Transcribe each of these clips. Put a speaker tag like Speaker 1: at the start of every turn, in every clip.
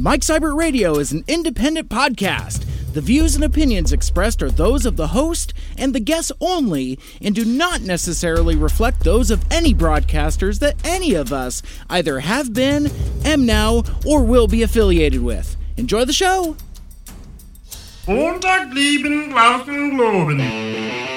Speaker 1: Mike Seibert Radio is an independent podcast. The views and opinions expressed are those of the host and the guests only and do not necessarily reflect those of any broadcasters that any of us either have been, am now, or will be affiliated with. Enjoy the show!
Speaker 2: Lieben globen.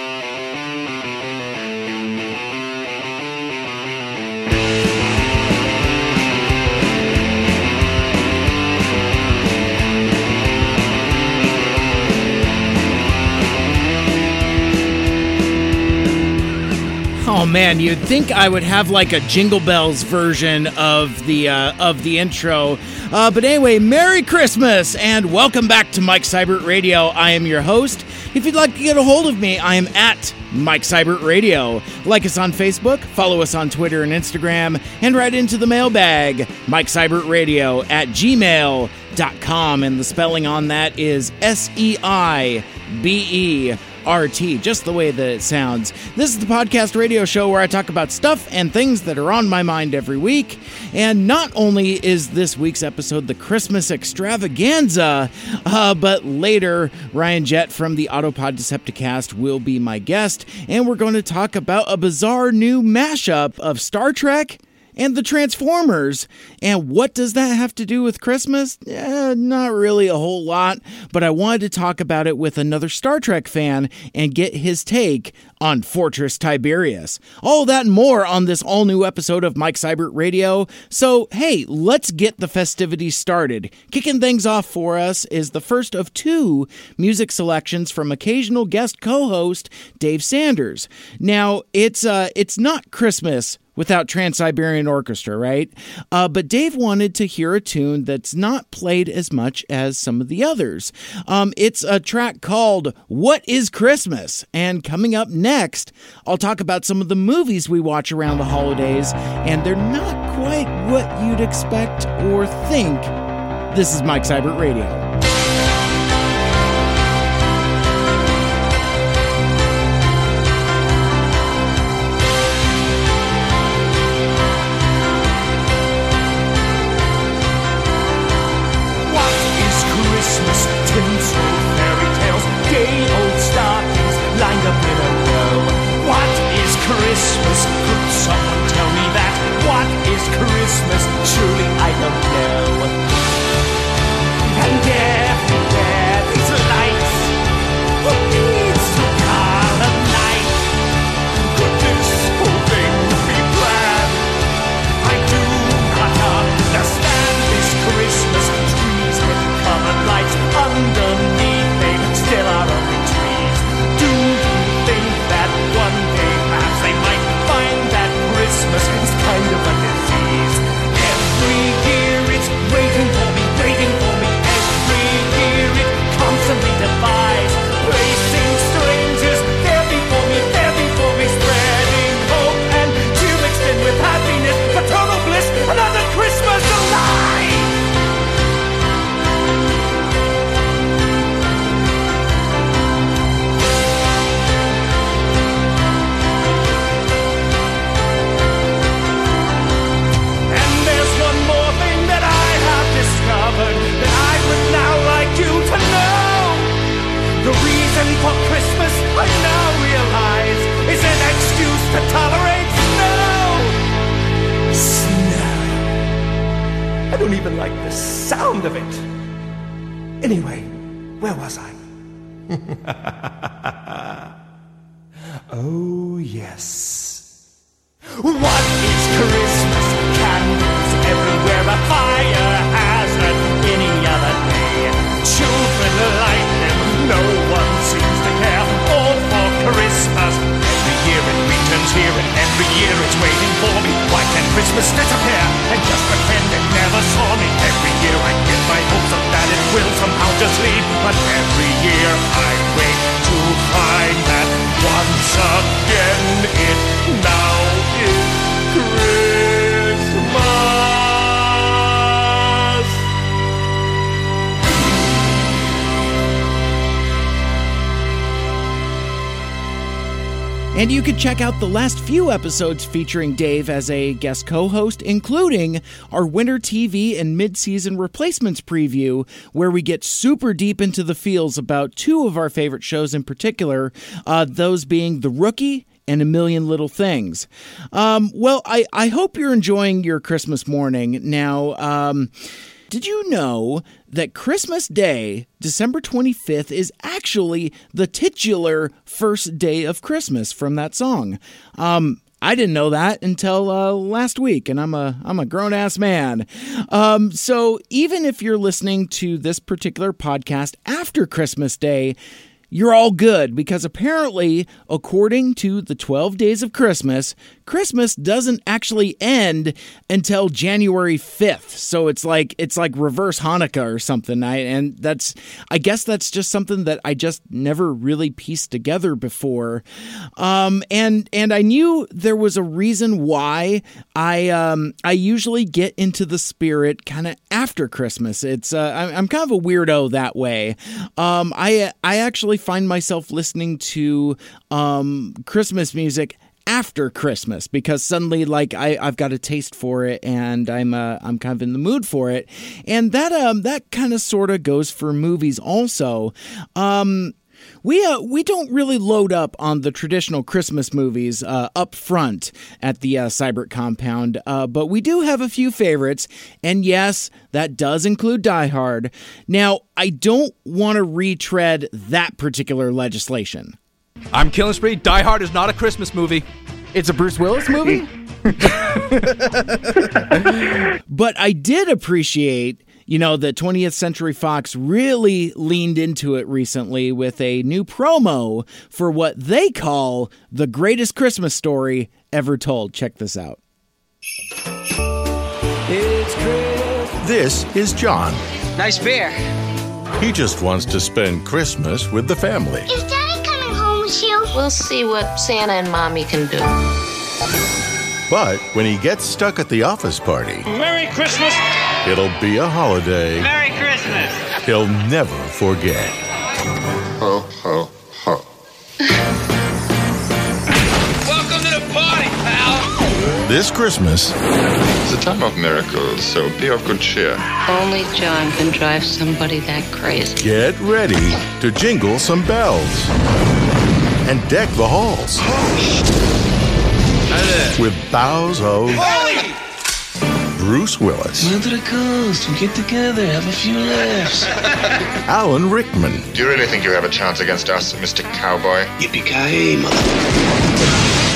Speaker 1: Oh man, you'd think I would have like a Jingle Bells version of the uh, of the intro. Uh, but anyway, Merry Christmas and welcome back to Mike Seibert Radio. I am your host. If you'd like to get a hold of me, I am at Mike Seibert Radio. Like us on Facebook, follow us on Twitter and Instagram, and write into the mailbag, Mike Seibert Radio at gmail.com. And the spelling on that is S E I B E. RT, just the way that it sounds. This is the podcast radio show where I talk about stuff and things that are on my mind every week. And not only is this week's episode the Christmas extravaganza, uh, but later Ryan Jett from the Autopod Decepticast will be my guest, and we're going to talk about a bizarre new mashup of Star Trek and the Transformers. And what does that have to do with Christmas? Eh, not really a whole lot, but I wanted to talk about it with another Star Trek fan and get his take on Fortress Tiberius. All that and more on this all new episode of Mike Seibert Radio. So, hey, let's get the festivities started. Kicking things off for us is the first of two music selections from occasional guest co-host Dave Sanders. Now, it's uh it's not Christmas without Trans Siberian Orchestra, right? Uh, but Dave wanted to hear a tune that's not played as much as some of the others. Um, it's a track called What is Christmas? And coming up next, I'll talk about some of the movies we watch around the holidays, and they're not quite what you'd expect or think. This is Mike Seibert Radio.
Speaker 3: Christmas? Surely I don't know. You
Speaker 1: can check out the last few episodes featuring Dave as a guest co host, including our Winter TV and mid season replacements preview, where we get super deep into the feels about two of our favorite shows in particular, uh, those being The Rookie and a million little things. Um, well, I, I hope you're enjoying your Christmas morning. Now, um, did you know that Christmas Day, December 25th, is actually the titular first day of Christmas from that song? Um, I didn't know that until uh, last week, and I'm a I'm a grown ass man. Um, so even if you're listening to this particular podcast after Christmas Day, you're all good because apparently, according to the 12 days of Christmas, Christmas doesn't actually end until January 5th. So it's like it's like reverse Hanukkah or something. I, and that's I guess that's just something that I just never really pieced together before. Um, and and I knew there was a reason why I um, I usually get into the spirit kind of after Christmas. It's uh, I'm, kind of a weirdo that way. Um, I I actually find myself listening to um, Christmas music after Christmas because suddenly like I, I've got a taste for it and I'm uh, I'm kind of in the mood for it. And that um that kind of sort of goes for movies also. Um we uh, we don't really load up on the traditional Christmas movies uh, up front at the uh, Seibert compound, uh, but we do have a few favorites, and yes, that does include Die Hard. Now, I don't want to retread that particular legislation.
Speaker 4: I'm Killing Spree. Die Hard is not a Christmas movie.
Speaker 5: It's a Bruce Willis movie?
Speaker 1: But I did appreciate, you know, that 20th Century Fox really leaned into it recently with a new promo for what they call the greatest Christmas story ever told. Check this out.
Speaker 6: This is John.
Speaker 7: Nice beer.
Speaker 6: He just wants to spend Christmas with the family.
Speaker 8: Is
Speaker 9: We'll see what Santa and Mommy can do.
Speaker 6: But when he gets stuck at the office party,
Speaker 2: Merry Christmas!
Speaker 6: it'll be a holiday
Speaker 2: Merry Christmas!
Speaker 6: he'll never forget.
Speaker 10: Ho, ho, ho.
Speaker 2: Welcome to the party, pal!
Speaker 6: This Christmas,
Speaker 10: It's a time of miracles, so be of good cheer.
Speaker 9: Only John can drive somebody that crazy.
Speaker 6: get ready to jingle some bells and deck the halls with bows of Bruce Willis,
Speaker 7: to the coast. We get together, have a few laughs.
Speaker 6: Alan Rickman,
Speaker 10: Do you really think you have a chance against us, Mr. Cowboy?
Speaker 7: Yippee-ki-yay, mother.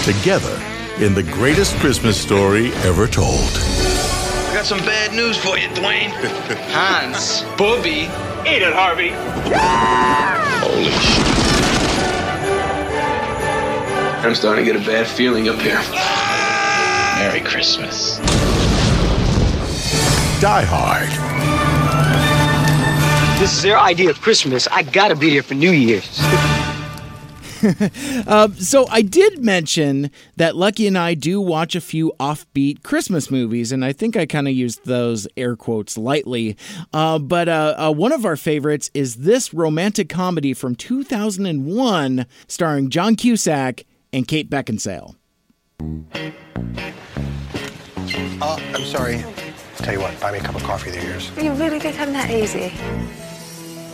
Speaker 6: together in the greatest Christmas story ever told.
Speaker 7: I got some bad news for you, Dwayne. Hans, Bobby,
Speaker 2: Eat it, Harvey!
Speaker 10: Holy sh!
Speaker 7: I'm starting to get a bad feeling up here. Merry Christmas.
Speaker 6: Die Hard.
Speaker 11: This is their idea of Christmas. I gotta be there for New Year's.
Speaker 1: So I did mention that Lucky and I do watch a few offbeat Christmas movies, and I think I kind of used those air quotes lightly. Uh, but uh, uh, one of our favorites is this romantic comedy from 2001, starring John Cusack and Kate Beckinsale.
Speaker 12: Uh, I'm sorry. Tell you what, buy me a cup of coffee, they're yours.
Speaker 8: You really did have that easy.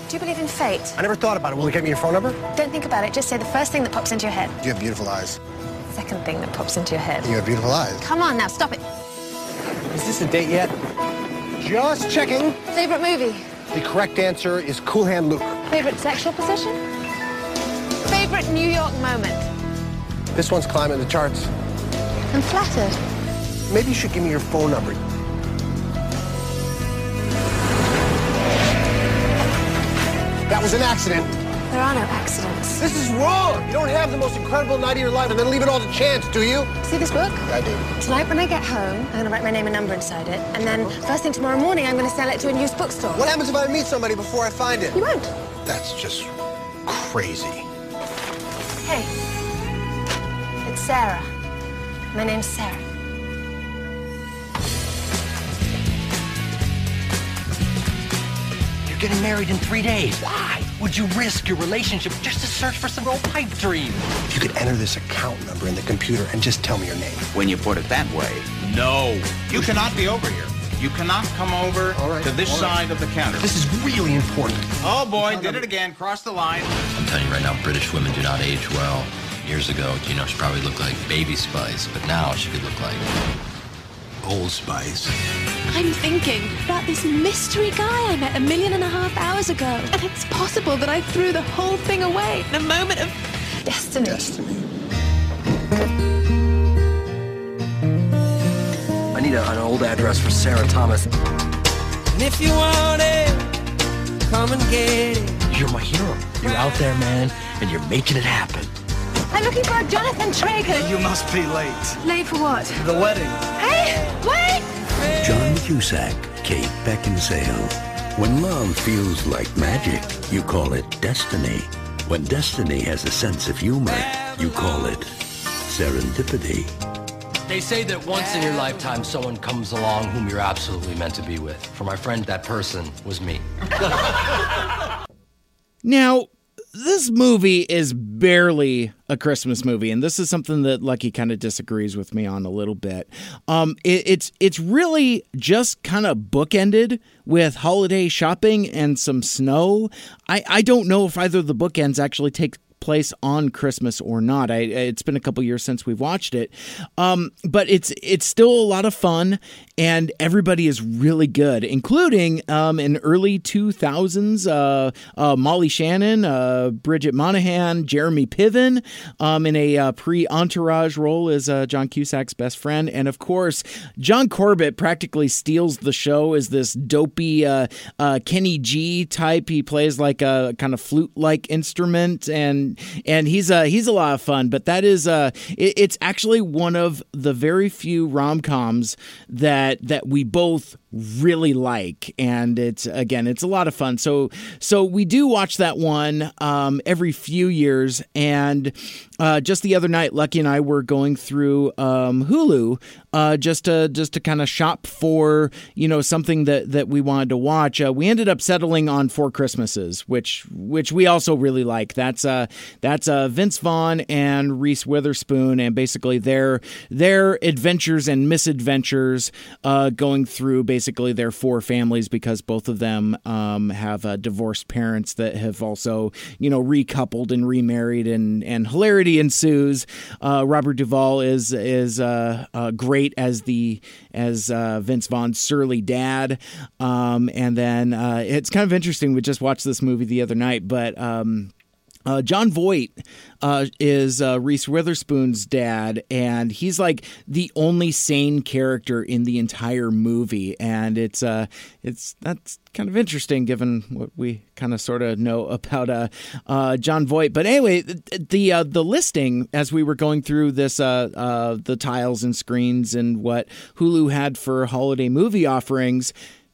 Speaker 8: Do you believe in fate?
Speaker 12: I never thought about it. Will you get me your phone number?
Speaker 8: Don't think about it. Just say the first thing that pops into your head.
Speaker 12: You have beautiful eyes.
Speaker 8: Second thing that pops into your head.
Speaker 12: You have beautiful eyes.
Speaker 8: Come on now, stop it.
Speaker 12: Is this a date yet? Just checking.
Speaker 8: Favorite movie?
Speaker 12: The correct answer is Cool Hand Luke.
Speaker 8: Favorite sexual position? Favorite New York moment?
Speaker 12: This one's climbing the charts.
Speaker 8: I'm flattered.
Speaker 12: Maybe you should give me your phone number. That was an accident.
Speaker 8: There are no accidents.
Speaker 12: This is wrong. You don't have the most incredible night of your life and then leave it all to chance, do you?
Speaker 8: See this book?
Speaker 12: I do.
Speaker 8: Tonight when I get home, I'm gonna write my name and number inside it, and then first thing tomorrow morning, I'm gonna sell it to a used bookstore.
Speaker 12: What happens if I meet somebody before I find it?
Speaker 8: You won't.
Speaker 12: That's just crazy.
Speaker 8: Hey, Sarah. My name's Sarah.
Speaker 11: You're getting married in three days. Why? would you risk your relationship just to search for some old pipe dream?
Speaker 12: If you could enter this account number in the computer and just tell me your name.
Speaker 13: When you put it that way.
Speaker 14: No. You cannot be over here. You cannot come over
Speaker 12: right,
Speaker 14: to this
Speaker 12: all right.
Speaker 14: side of the counter.
Speaker 12: This is really important.
Speaker 14: Oh boy, did it again. Cross the line.
Speaker 15: I'm telling you right now, British women do not age well. Years ago, you know, she probably looked like Baby Spice, but now she could look like Old Spice.
Speaker 16: I'm thinking about this mystery guy I met a million and a half hours ago. And it's possible that I threw the whole thing away in a moment of destiny.
Speaker 12: Destiny.
Speaker 11: I need a, an old address for Sarah Thomas.
Speaker 3: And if you want it, come and get it.
Speaker 11: You're my hero. You're out there, man, and you're making it happen.
Speaker 8: I'm looking for a Jonathan Trager.
Speaker 3: You must be late.
Speaker 8: Late for what?
Speaker 3: The wedding.
Speaker 8: Hey, wait!
Speaker 17: John Cusack, Kate Beckinsale. When love feels like magic, you call it destiny. When destiny has a sense of humor, you call it serendipity.
Speaker 15: They say that once in your lifetime, someone comes along whom you're absolutely meant to be with. For my friend, that person was me.
Speaker 1: Now, this movie is barely a Christmas movie, and this is something that Lucky kind of disagrees with me on a little bit. Um, it, it's it's really just kind of bookended with holiday shopping and some snow. I I don't know if either of the bookends actually take place on Christmas or not. I, it's been a couple years since we've watched it, um, but it's it's still a lot of fun, and everybody is really good, including um, in early two thousands, uh, uh, Molly Shannon, uh, Bridget Moynahan, Jeremy Piven, um, in a uh, pre Entourage role as uh, John Cusack's best friend, and of course John Corbett practically steals the show as this dopey uh, Kenny G type. He plays like a kind of flute like instrument and and he's uh he's a lot of fun. But that is uh it, it's actually one of the very few rom coms that that we both really like and it's again it's a lot of fun. So so we do watch that one um every few years and uh just the other night lucky and i were going through um hulu uh just to just to kind of shop for you know something that that we wanted to watch. Uh, we ended up settling on four christmases which which we also really like. That's uh that's uh vince vaughn and reese witherspoon and basically their their adventures and misadventures uh going through basically their four families because both of them um have uh, divorced parents that have also you know recoupled and remarried and and hilarity ensues. Uh robert duvall is is uh, uh great as the as uh vince vaughn's surly dad. Um and then uh it's kind of interesting. We just watched this movie the other night but um uh, Jon Voight uh, is uh, Reese Witherspoon's dad, and he's like the only sane character in the entire movie, and it's uh, it's that's kind of interesting given what we kind of sort of know about uh, uh, Jon Voight. But anyway, the the, listing as we were going through this the tiles and screens and what Hulu had for holiday movie offerings,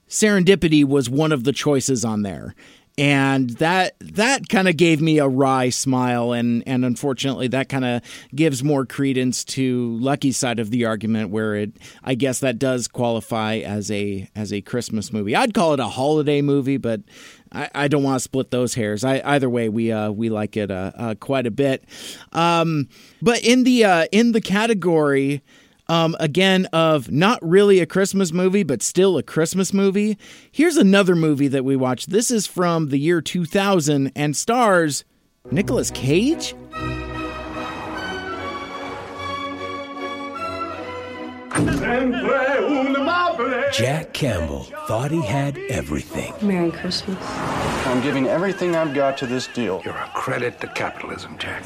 Speaker 1: Serendipity was one of the choices on there and that that kind of gave me a wry smile and and unfortunately that kind of gives more credence to lucky's side of the argument where it i guess that does qualify as a as a christmas movie i'd call it a holiday movie but I, I don't want to split those hairs. I, either way, we uh, we like it uh, uh, quite a bit. Um, but in the uh, in the category um, again, of not really a Christmas movie, but still a Christmas movie. Here's another movie that we watched. This is from the year 2000 and stars Nicolas Cage.
Speaker 17: Jack Campbell thought he had everything.
Speaker 9: Merry Christmas.
Speaker 18: I'm giving everything I've got to this deal.
Speaker 19: You're a credit to capitalism, Jack.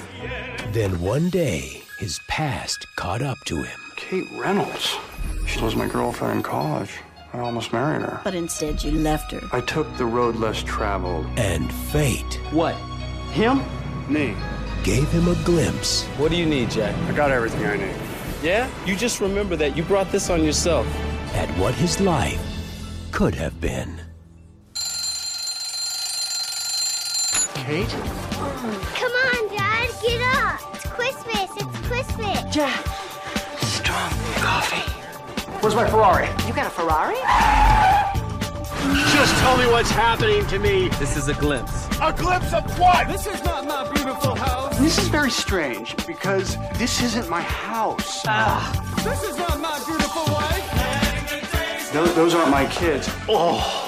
Speaker 17: Then one day, his past caught up to him.
Speaker 18: Kate Reynolds. She was my girlfriend in college. I almost married her.
Speaker 9: But instead, you left her.
Speaker 18: I took the road less traveled.
Speaker 17: And fate.
Speaker 11: What? Him?
Speaker 18: Me.
Speaker 17: Gave him a glimpse.
Speaker 20: What do you need, Jack?
Speaker 18: I got everything I need.
Speaker 20: Yeah? You just remember that you brought this on yourself.
Speaker 17: At what his life could have been.
Speaker 18: Kate?
Speaker 21: Come on, Dad, get up. It's Christmas. It's Christmas.
Speaker 11: Jack. Strong coffee.
Speaker 12: Where's my Ferrari?
Speaker 22: You got a Ferrari?
Speaker 13: Just tell me what's happening to me.
Speaker 20: This is a glimpse.
Speaker 13: A glimpse of what?
Speaker 3: This is not my beautiful house.
Speaker 13: This is very strange because this isn't my house. Ah.
Speaker 3: This is not my beautiful wife.
Speaker 13: Those, those aren't my kids. Oh.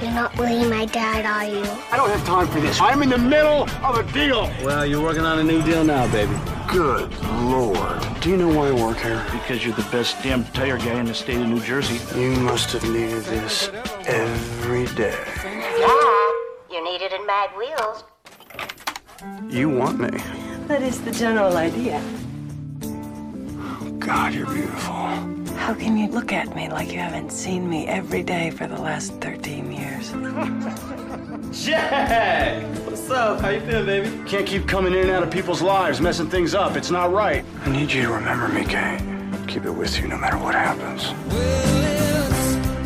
Speaker 21: You're not really my dad, are you?
Speaker 13: I don't have time for this. I'm in the middle of a deal.
Speaker 20: Well, you're working on a new deal now, baby.
Speaker 13: Good lord. Do you know why I work here?
Speaker 22: Because you're the best damn tire guy in the state of New Jersey.
Speaker 13: You must have needed this every day.
Speaker 21: Yeah, you need it in Mag Wheels.
Speaker 13: You want me.
Speaker 23: That is the general idea.
Speaker 13: Oh, God, you're beautiful.
Speaker 23: How can you look at me like you haven't seen me every day for the last 13 years?
Speaker 20: Jack! What's up? How you feeling, baby?
Speaker 13: Can't keep coming in and out of people's lives, messing things up. It's not right. I need you to remember me, Kate. Keep it with you no matter what happens.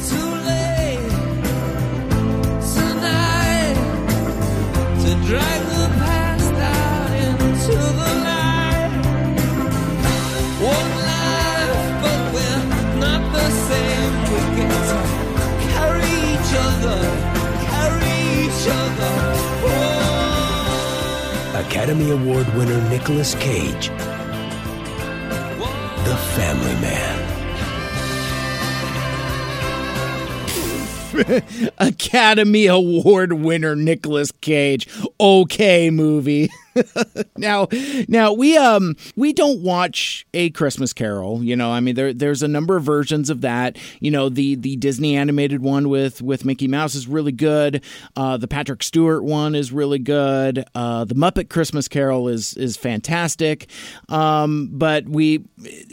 Speaker 3: Too late tonight to drag the past out into the night. Life, not the same. We get carry each other,
Speaker 24: Academy Award winner Nicolas Cage. The Family Man.
Speaker 1: Academy Award winner Nicolas Cage. Okay, movie. now, now we um we don't watch a Christmas Carol. You know, I mean there there's a number of versions of that. You know, the the Disney animated one with with Mickey Mouse is really good. Uh, the Patrick Stewart one is really good. Uh, the Muppet Christmas Carol is is fantastic. Um, but we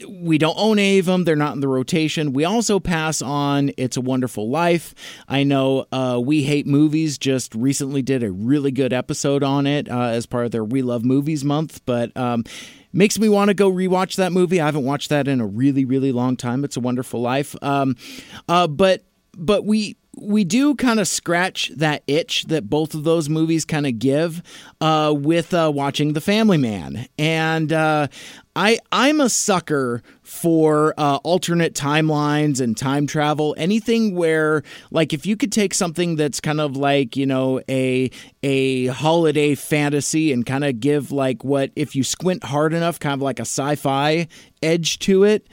Speaker 1: we don't own any of them. They're not in the rotation. We also pass on It's a Wonderful Life. I know uh, We Hate Movies just recently did a really good episode on it uh, as part of their We Love Movies month, but um, makes me want to go rewatch that movie. I haven't watched that in a really, really long time. It's a Wonderful Life. Um, uh, but but we we do kind of scratch that itch that both of those movies kind of give uh, with uh, watching The Family Man, and uh, I I'm a sucker for uh, alternate timelines and time travel. Anything where like if you could take something that's kind of like you know a a holiday fantasy and kind of give like what if you squint hard enough, kind of like a sci-fi edge to it.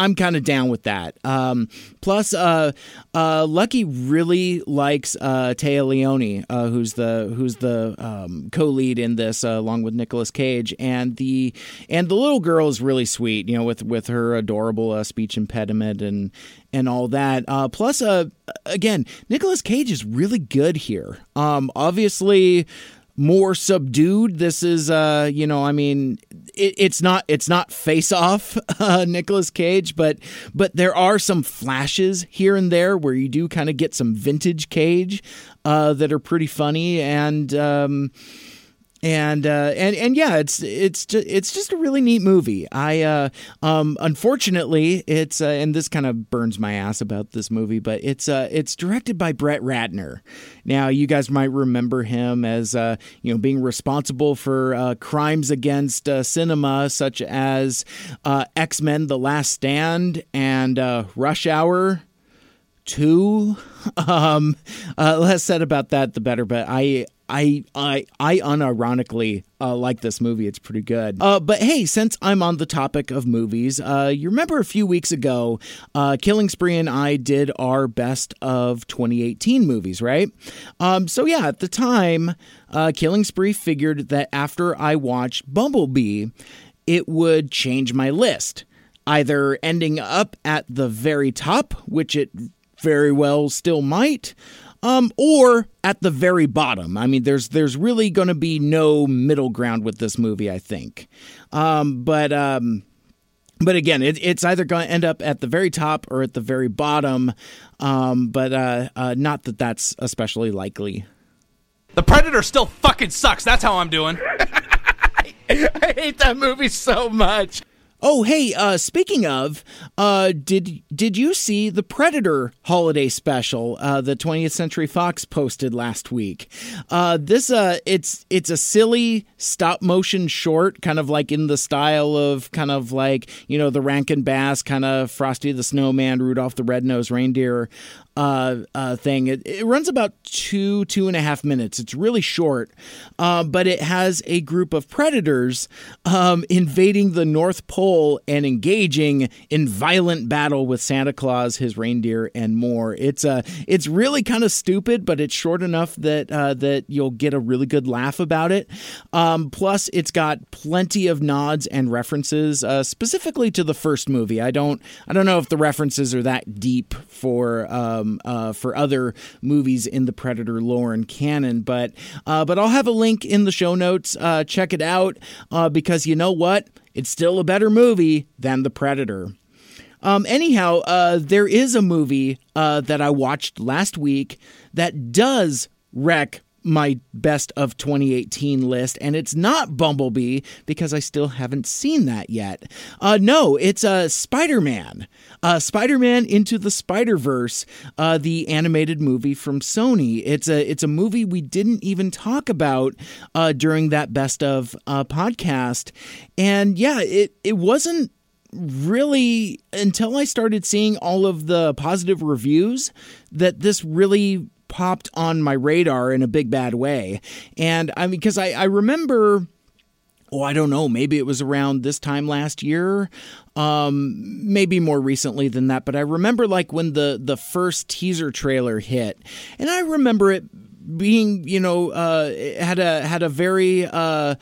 Speaker 1: I'm kind of down with that. Um, plus, uh, uh, Lucky really likes uh, Téa Leoni, uh, who's the who's the um, co-lead in this, uh, along with Nicolas Cage, and the and the little girl is really sweet. You know, with with her adorable uh, speech impediment and and all that. Uh, plus, again, Nicolas Cage is really good here. Um, obviously more subdued. This is, uh, you know, I mean, it, it's not it's not face off uh, Nicolas Cage, but but there are some flashes here and there where you do kind of get some vintage Cage uh, that are pretty funny and. Um, and uh, and and yeah, it's it's just it's just a really neat movie. I uh, um, unfortunately it's uh, and this kind of burns my ass about this movie, but it's uh, it's directed by Brett Ratner. Now you guys might remember him as uh, you know being responsible for uh, crimes against uh, cinema such as uh, X Men: The Last Stand and uh, Rush Hour two. Um, uh, less said about that, the better. But I, I, I, I unironically uh, like this movie. It's pretty good. Uh, but hey, since I'm on the topic of movies, uh, you remember a few weeks ago, uh, Killing Spree and I did our best of 2018 movies, right? Um, so yeah, at the time, uh, Killing Spree figured that after I watched Bumblebee, it would change my list either ending up at the very top, which it very well still might, um, or at the very bottom. I mean, there's there's really going to be no middle ground with this movie, I think. Um, but um, but again, it, it's either going to end up at the very top or at the very bottom. Um, but uh, uh, not that that's especially likely.
Speaker 25: The Predator still fucking sucks. That's how I'm doing.
Speaker 1: I hate that movie so much. Oh, hey, uh, speaking of, uh, did did you see the Predator holiday special uh, the 20th Century Fox posted last week? Uh, this uh, it's it's a silly stop motion short, kind of like in the style of kind of like you know the Rankin Bass kind of Frosty the Snowman, Rudolph the Red-Nosed Reindeer uh, uh, thing. It, it, runs about two, two and a half minutes. It's really short, uh, but it has a group of predators um, invading the North Pole and engaging in violent battle with Santa Claus, his reindeer, and more. It's uh, it's really kind of stupid, but it's short enough that uh, that you'll get a really good laugh about it. Um, plus, it's got plenty of nods and references, uh, specifically to the first movie. I don't I don't know if the references are that deep for. Um, uh, for other movies in the Predator lore and canon. But uh, but I'll have a link in the show notes. Uh, check it out uh, because you know what? It's still a better movie than the Predator. Um, anyhow, uh, there is a movie uh, that I watched last week that does wreck my best of 2018 list, and it's not Bumblebee because I still haven't seen that yet. Uh, no, it's uh, Spider Man. Uh, Spider Man Into the Spider Verse, uh, the animated movie from Sony. It's a it's a movie we didn't even talk about uh, during that best of uh, podcast, and yeah, it it wasn't really until I started seeing all of the positive reviews that this really popped on my radar in a big bad way. And I mean, because I, I remember oh, I don't know, maybe it was around this time last year, um, maybe more recently than that. But I remember like when the the first teaser trailer hit, and I remember it being you know uh, had a had a very uh,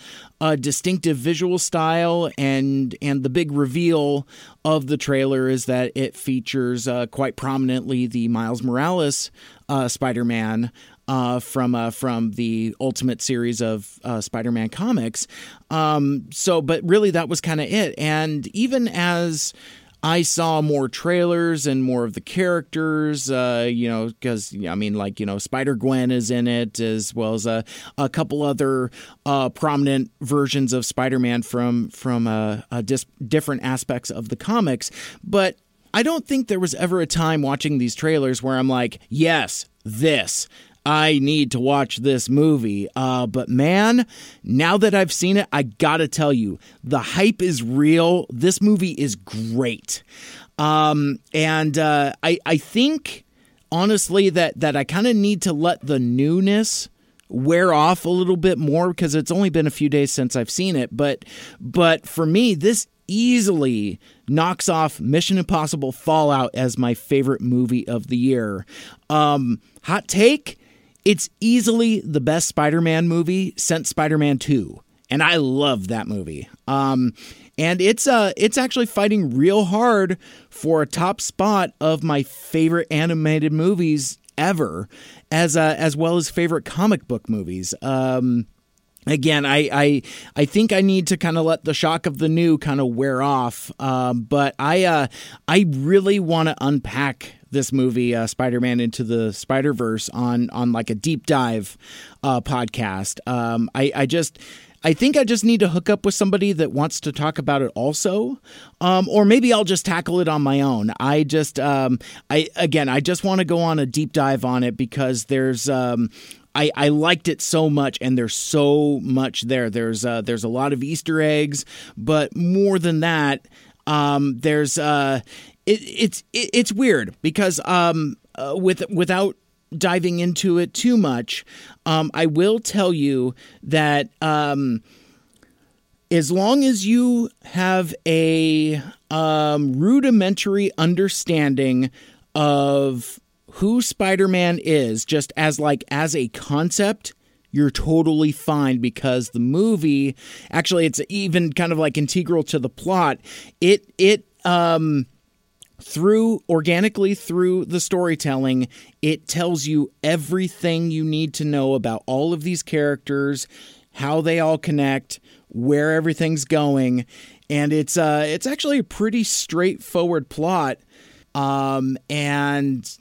Speaker 1: distinctive visual style and and the big reveal of the trailer is that it features uh, quite prominently the Miles Morales uh, Spider-Man uh, from uh, from the Ultimate series of uh, Spider-Man comics. Um, so, but really, that was kind of it. And even as I saw more trailers and more of the characters, uh, you know, because, I mean, like, you know, Spider Gwen is in it, as well as a, a couple other uh, prominent versions of Spider Man from, from uh, dis- different aspects of the comics. But I don't think there was ever a time watching these trailers where I'm like, yes, this. I need to watch this movie. Uh, but man, now that I've seen it, I gotta tell you, the hype is real. This movie is great. Um, and uh, I, I think, honestly, that, that I kind of need to let the newness wear off a little bit more because it's only been a few days since I've seen it. But, but for me, this easily knocks off Mission Impossible Fallout as my favorite movie of the year. Um, hot take it's easily the best Spider Man movie since Spider Man 2. And I love that movie. Um, and it's uh it's actually fighting real hard for a top spot of my favorite animated movies ever, as uh, as well as favorite comic book movies. Um, again, I, I I think I need to kind of let the shock of the new kind of wear off. Um, but I uh, I really want to unpack this movie, uh, Spider Man Into the Spider Verse, on on like a deep dive uh, podcast. Um, I I just. I think I just need to hook up with somebody that wants to talk about it also, um, or maybe I'll just tackle it on my own. I just, um, I again, I just want to go on a deep dive on it because there's, um, I, I liked it so much, and there's so much there. There's uh, there's a lot of Easter eggs, but more than that, um, there's uh, it, it's it, it's weird because um, uh, with without diving into it too much, um, I will tell you that um, as long as you have a um, rudimentary understanding of who Spider-Man is, just as like as a concept, you're totally fine because the movie actually it's even kind of like integral to the plot. It it um through organically through the storytelling, it tells you everything you need to know about all of these characters, how they all connect, where everything's going, and it's uh it's actually a pretty straightforward plot. Um and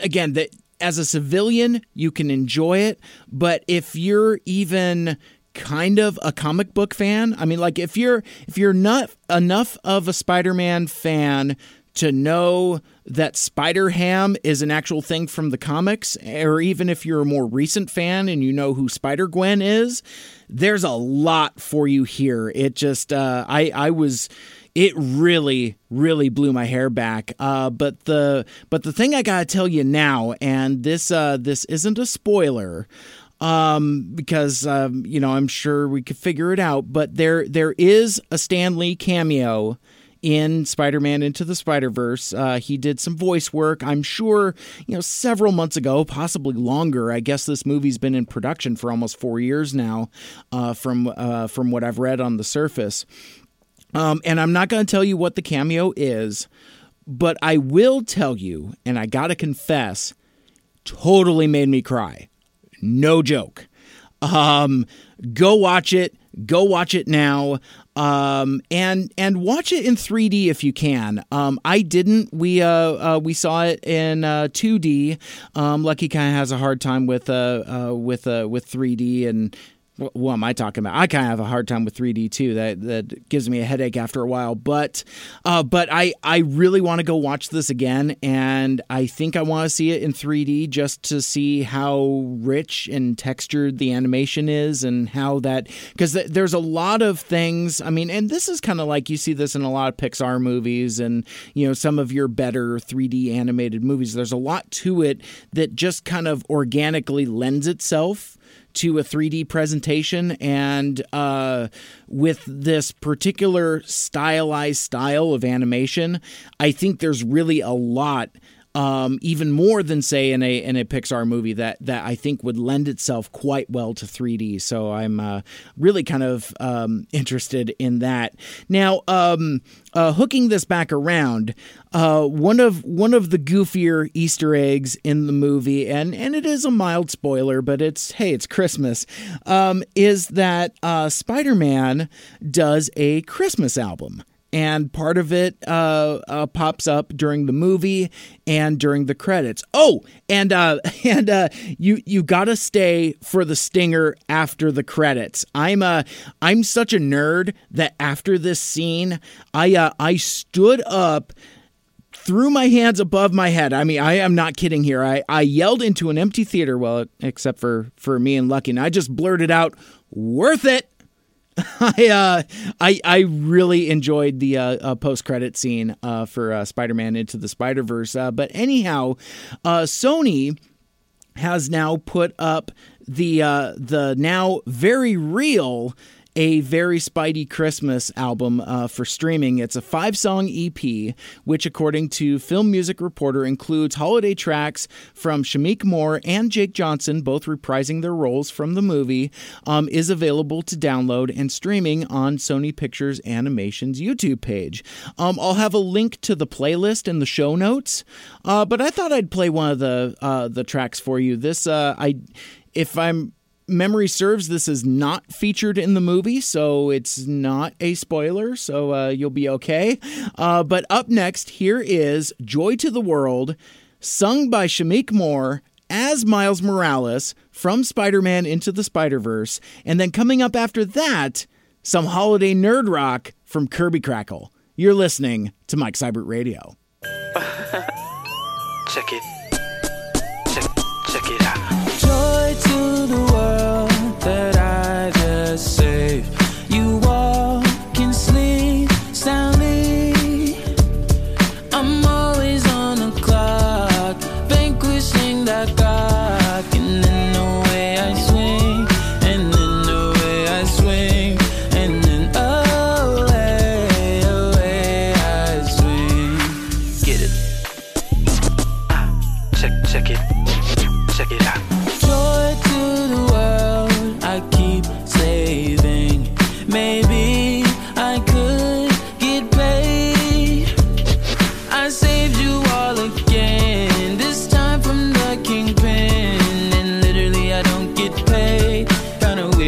Speaker 1: again that as a civilian, you can enjoy it, but if you're even kind of a comic book fan, I mean like if you're if you're not enough of a Spider-Man fan to know that Spider Ham is an actual thing from the comics, or even if you're a more recent fan and you know who Spider Gwen is, there's a lot for you here. It just, uh, I, I was it really really blew my hair back. Uh, but the but the thing I gotta tell you now, and this uh, this isn't a spoiler. Um, because um, you know I'm sure we could figure it out, but there there is a Stan Lee cameo in Spider-Man Into the Spider-Verse. Uh, he did some voice work. I'm sure, you know, several months ago, possibly longer. I guess this movie's been in production for almost four years now, uh, from uh, from what I've read on the surface. Um, and I'm not going to tell you what the cameo is, but I will tell you, and I got to confess, totally made me cry. No joke. Um, go watch it. Go watch it now. Um, and and watch it in 3D if you can. Um, I didn't. We uh, uh we saw it in uh, 2D. Um, Lucky kind of has a hard time with uh, uh with uh with 3D and what, am I talking about? I kind of have a hard time with 3D too. That that gives me a headache after a while. But uh, but I I really want to go watch this again, and I think I want to see it in 3D just to see how rich and textured the animation is, and how that because th- there's a lot of things. I mean, and this is kind of like you see this in a lot of Pixar movies, and you know some of your better 3D animated movies. There's a lot to it that just kind of organically lends itself to a 3D presentation. And uh, with this particular stylized style of animation, I think there's really a lot. Um, even more than say in a in a Pixar movie that that I think would lend itself quite well to 3D. So I'm uh, really kind of um, interested in that. Now, um, uh, hooking this back around, uh, one of one of the goofier Easter eggs in the movie, and and it is a mild spoiler, but it's hey, it's Christmas, um, is that uh, Spider Man does a Christmas album and part of it uh, uh, pops up during the movie and during the credits. Oh, and uh, and uh, you you gotta stay for the stinger after the credits. I'm a I'm such a nerd that after this scene, I uh, I stood up. Threw my hands above my head. I mean, I am not kidding here. I, I yelled into an empty theater, well, except for, for me and Lucky, and I just blurted out, worth it. I uh, I I really enjoyed the uh, uh, post credit scene uh, for uh, Spider Man Into the Spider Verse. Uh, but anyhow, uh Sony has now put up the uh the now very real a very Spidey Christmas album uh, for streaming. It's a five song EP, which, according to Film Music Reporter, includes holiday tracks from Shameik Moore and Jake Johnson, both reprising their roles from the movie, um, is available to download and streaming on Sony Pictures Animation's YouTube page. Um, I'll have a link to the playlist in the show notes, uh, but I thought I'd play one of the uh, the tracks for you. This uh, I if I'm memory serves, this is not featured in the movie, so it's not a spoiler, so uh, you'll be okay. Uh, but up next, here is Joy to the World, sung by Shameik Moore as Miles Morales from Spider Man Into the Spider Verse. And then coming up after that, some holiday nerd rock from Kirby Krackle. You're listening to Mike Seibert Radio.
Speaker 26: Check it.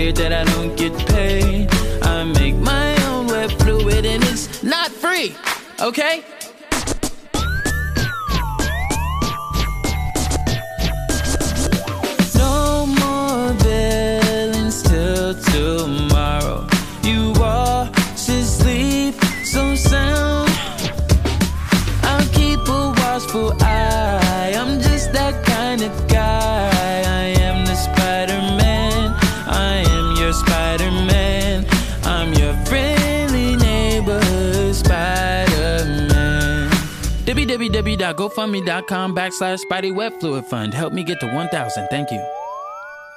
Speaker 26: Weird that I don't get paid. I make my own web fluid, and it's not free, okay? www.gofundme.com backslash Spidey Web Fluid Fund. Help me get to 1,000. Thank you.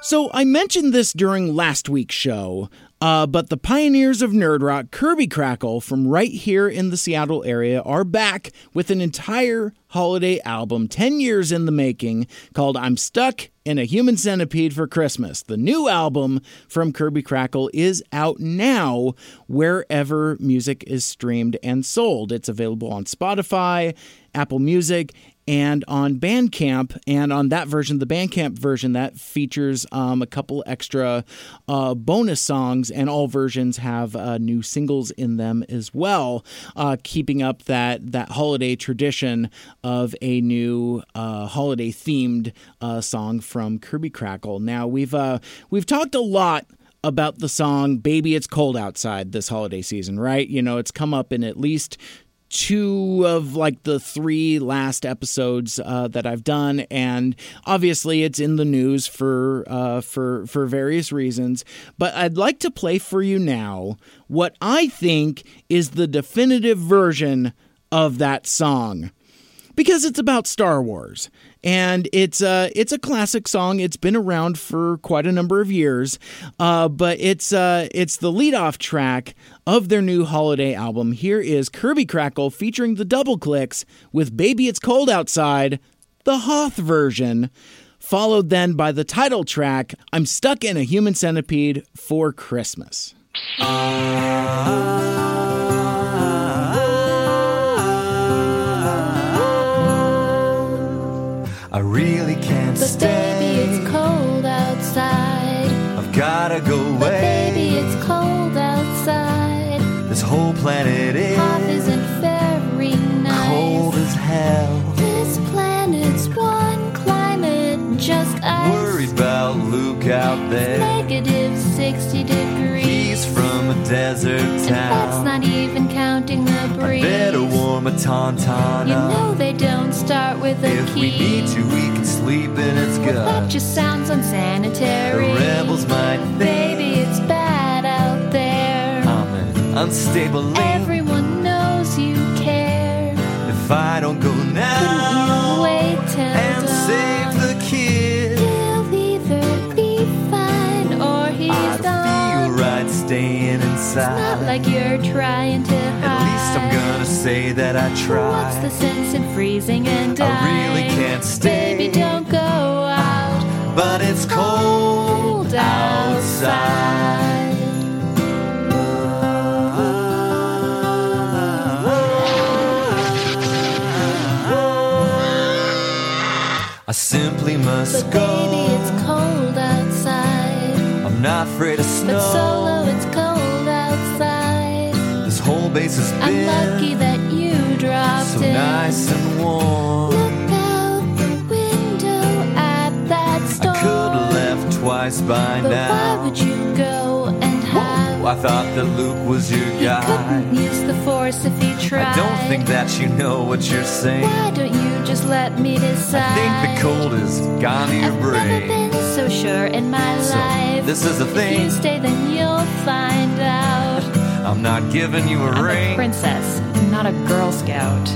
Speaker 1: So I mentioned this during last week's show, uh, but the pioneers of nerd rock, Kirby Krackle, from right here in the Seattle area, are back with an entire holiday album, 10 years in the making, called I'm Stuck in a Human Centipede for Christmas. The new album from Kirby Krackle is out now wherever music is streamed and sold. It's available on Spotify, Apple Music, and on Bandcamp. And on that version, the Bandcamp version, that features um, a couple extra uh, bonus songs, and all versions have uh, new singles in them as well, uh, keeping up that that holiday tradition of a new uh, holiday themed uh, song from Kirby Krackle. Now we've uh, we've talked a lot about the song Baby It's Cold Outside this holiday season, right? You know, it's come up in at least two of like the three last episodes uh, that I've done, and obviously it's in the news for uh, for for various reasons. But I'd like to play for you now what I think is the definitive version of that song because it's about Star Wars and it's uh, it's a classic song. It's been around for quite a number of years, uh, but it's uh, it's the leadoff track of their new holiday album. Here is Kirby Krackle featuring the Doubleclicks with "Baby It's Cold Outside," the Hoth version. Followed then by the title track, I'm Stuck in a Human Centipede for Christmas.
Speaker 3: I really can't
Speaker 27: But
Speaker 3: stay.
Speaker 27: baby, it's cold outside.
Speaker 3: I've gotta go
Speaker 27: But
Speaker 3: away.
Speaker 27: baby, it's cold outside.
Speaker 3: This whole planet is
Speaker 27: Half isn't very nice.
Speaker 3: cold as hell.
Speaker 27: This planet's one climate, just ice.
Speaker 3: Worried about Luke out there.
Speaker 27: Negative 60 degrees.
Speaker 3: He's from a desert town.
Speaker 27: And That's not even counting the breeze.
Speaker 3: I Better warm a tauntaun
Speaker 27: You know they with a
Speaker 3: If
Speaker 27: key.
Speaker 3: we need to, we can sleep in its
Speaker 27: That
Speaker 3: gut.
Speaker 27: just sounds unsanitary.
Speaker 3: The rebels might think
Speaker 27: Baby, it's bad out there.
Speaker 3: I'm an unstable link.
Speaker 27: Everyone knows you care.
Speaker 3: If I don't go now couldn't
Speaker 27: You wait till
Speaker 3: and
Speaker 27: dawn.
Speaker 3: Inside.
Speaker 27: Not like you're trying to hide.
Speaker 3: At least I'm gonna say that I tried.
Speaker 27: What's the sense in freezing and dying?
Speaker 3: I really can't stay.
Speaker 27: Baby, don't go out.
Speaker 3: But it's cold outside. I simply must
Speaker 27: But
Speaker 3: go.
Speaker 27: baby, it's cold outside.
Speaker 3: I'm not afraid of snow. Base has
Speaker 27: I'm
Speaker 3: been
Speaker 27: lucky that you dropped
Speaker 3: so
Speaker 27: in.
Speaker 3: nice and warm.
Speaker 27: Look out the window at that storm.
Speaker 3: I could have left twice by
Speaker 27: But
Speaker 3: now.
Speaker 27: why would you go and have?
Speaker 3: I thought that Luke was your guy.
Speaker 27: Couldn't use the force if he tried.
Speaker 3: I don't think that you know what you're saying.
Speaker 27: Why don't you just let me decide?
Speaker 3: I think the cold has gone to your
Speaker 27: Never
Speaker 3: brain.
Speaker 27: been so sure in my
Speaker 3: So,
Speaker 27: life.
Speaker 3: this is the
Speaker 27: If you stay, then you'll find out.
Speaker 3: I'm not giving you a
Speaker 27: I'm a
Speaker 3: ring.
Speaker 27: princess, not a Girl Scout.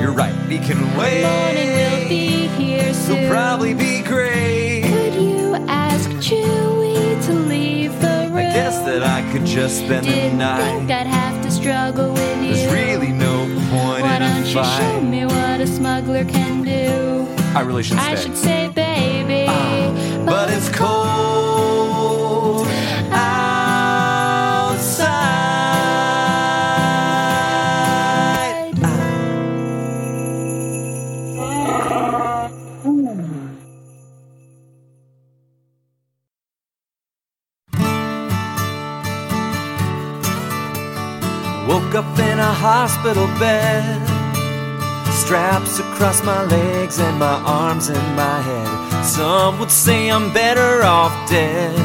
Speaker 3: You're right, we can wait.
Speaker 27: Morning will be here soon.
Speaker 3: It'll probably be great.
Speaker 27: Could you ask Chewie to leave the room?
Speaker 3: I guess that I could just spend the
Speaker 27: Didn't
Speaker 3: night.
Speaker 27: think I'd have to struggle with you.
Speaker 3: There's really no point
Speaker 27: Why
Speaker 3: in
Speaker 27: don't
Speaker 3: a
Speaker 27: you show me what a smuggler can do?
Speaker 3: I really should
Speaker 27: say
Speaker 3: I
Speaker 27: should say, baby, ah,
Speaker 3: but it's cold hospital bed. Straps across my legs and my arms and my head. Some would say I'm better off dead.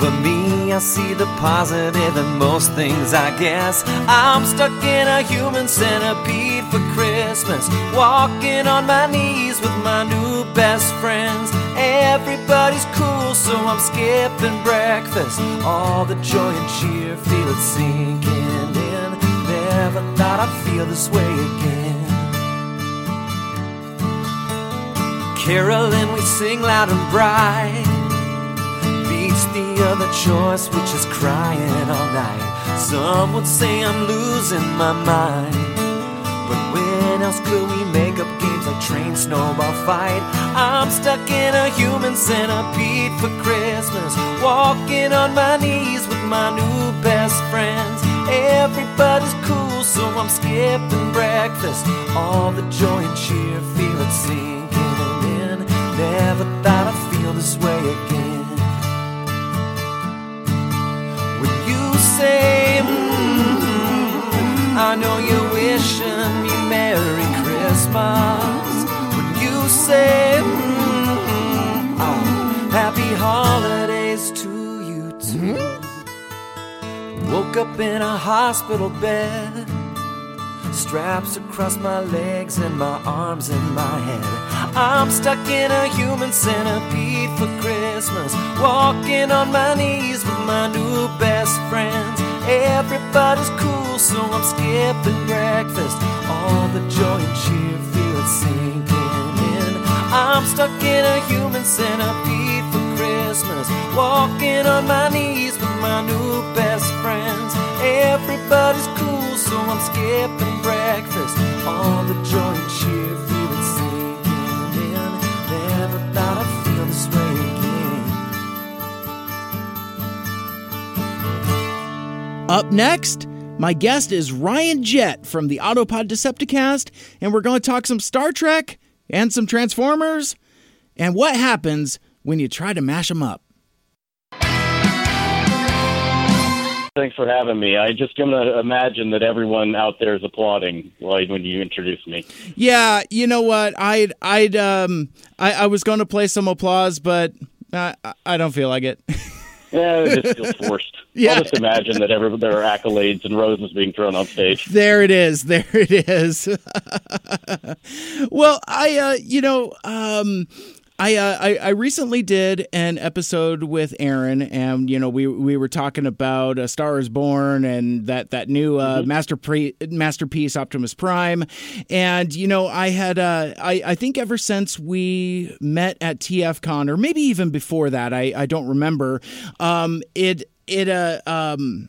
Speaker 3: But me, I see the positive in most things, I guess. I'm stuck in a human centipede for Christmas. Walking on my knees with my new best friends. Everybody's cool, so I'm skipping breakfast. All the joy and cheer, feel it sinking in. Never thought I'd feel this way again.
Speaker 28: Carolyn, we sing loud and bright. Beats the other choice, which is crying all night. Some would say I'm losing my mind. But when else could we make up games like train snowball fight? I'm stuck in a human centipede for Christmas. Walking on my knees with my new best friends. Everybody's cool, so I'm skipping breakfast. All the joy and cheer, feel it sinking in. Never thought I'd feel this way again. When you say, mm, I know you're wishing me Merry Christmas. When you say, mm, oh, Happy Holidays to you too. Woke up in a hospital bed. Straps across my legs and my arms and my head. I'm stuck in a human centipede for Christmas. Walking on my knees with my new best friends. Everybody's cool, so I'm skipping breakfast. All the joy and cheer feel sinking in. I'm stuck in a human centipede Christmas. Walking on my knees with my new best friends. Everybody's cool, so I'm skipping breakfast. All the joy and cheer feel it sinking in. Never thought I'd feel this way again.
Speaker 1: Up next, my guest is Ryan Jett from the Autopod Decepticast, and we're going to talk some Star Trek and some Transformers and what happens when you try to mash them up.
Speaker 29: Thanks for having me. I just gonna imagine that everyone out there is applauding like when you introduce me.
Speaker 1: Yeah, you know what? I'd I'd um I, I was going to play some applause, but I I don't feel like it.
Speaker 29: Yeah, it just feels forced.
Speaker 1: Yeah.
Speaker 29: I'll just imagine that every, there are accolades and roses being thrown on stage.
Speaker 1: There it is. There it is. well, I, uh, you know, um, I, uh, I I recently did an episode with Aaron, and you know we we were talking about a Star is Born and that that new uh, master pre- masterpiece Optimus Prime, and you know I had uh, I I think ever since we met at TFCon or maybe even before that I I don't remember um it it uh um.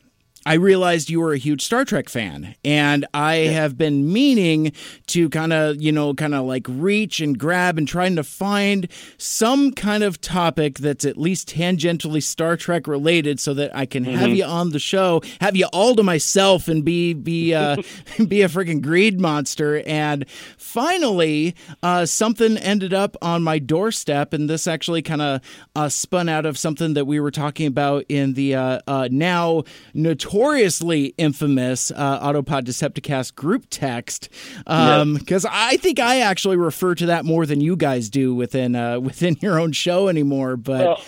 Speaker 1: I realized you were a huge Star Trek fan, and I have been meaning to kind of, you know, kind of like reach and grab and trying to find some kind of topic that's at least tangentially Star Trek related, so that I can have
Speaker 29: Mhm.
Speaker 1: you on the show, have you all to myself, and be be uh, be a freaking greed monster. And finally, uh, something ended up on my doorstep, and this actually kind of uh, spun out of something that we were talking about in the uh, uh, now notoriously infamous uh, Autopod Decepticast group text. Because I think I actually refer to that more than you guys do within uh, within your own show anymore. But
Speaker 29: Well,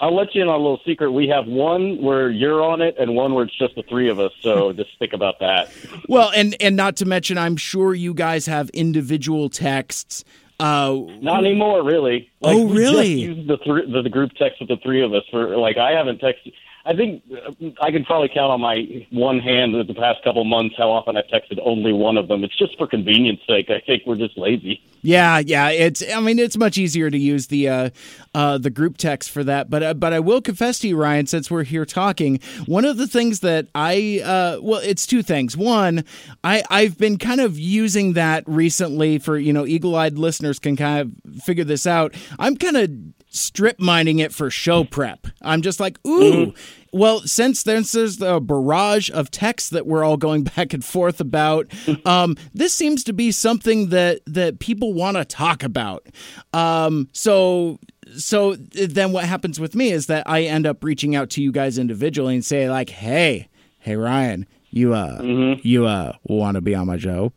Speaker 29: I'll let you in on a little secret. We have one where you're on it and one where it's just the three of us. So just think about that.
Speaker 1: well, and and not to mention, I'm sure you guys have individual texts. Uh,
Speaker 29: Not anymore, really.
Speaker 1: Oh,
Speaker 29: we
Speaker 1: really?
Speaker 29: The, the the group text with the three of us for like I haven't texted. I think uh, I can probably count on my one hand the past couple months how often I've texted only one of them. It's just for convenience sake. I think we're just lazy.
Speaker 1: Yeah, yeah. It's I mean it's much easier to use the uh, uh, the group text for that. But uh, but I will confess to you, Ryan, since we're here talking, one of the things that I uh, well, it's two things. One, I I've been kind of using that recently for you know eagle eyed listeners can kind of figure this out. I'm kind of strip mining it for show prep. I'm just like ooh. Well, since there's, there's a barrage of texts that we're all going back and forth about, um, this seems to be something that that people want to talk about. Um, so so then what happens with me is that I end up reaching out to you guys individually and say like, hey, hey Ryan, you uh you uh want to be on my show?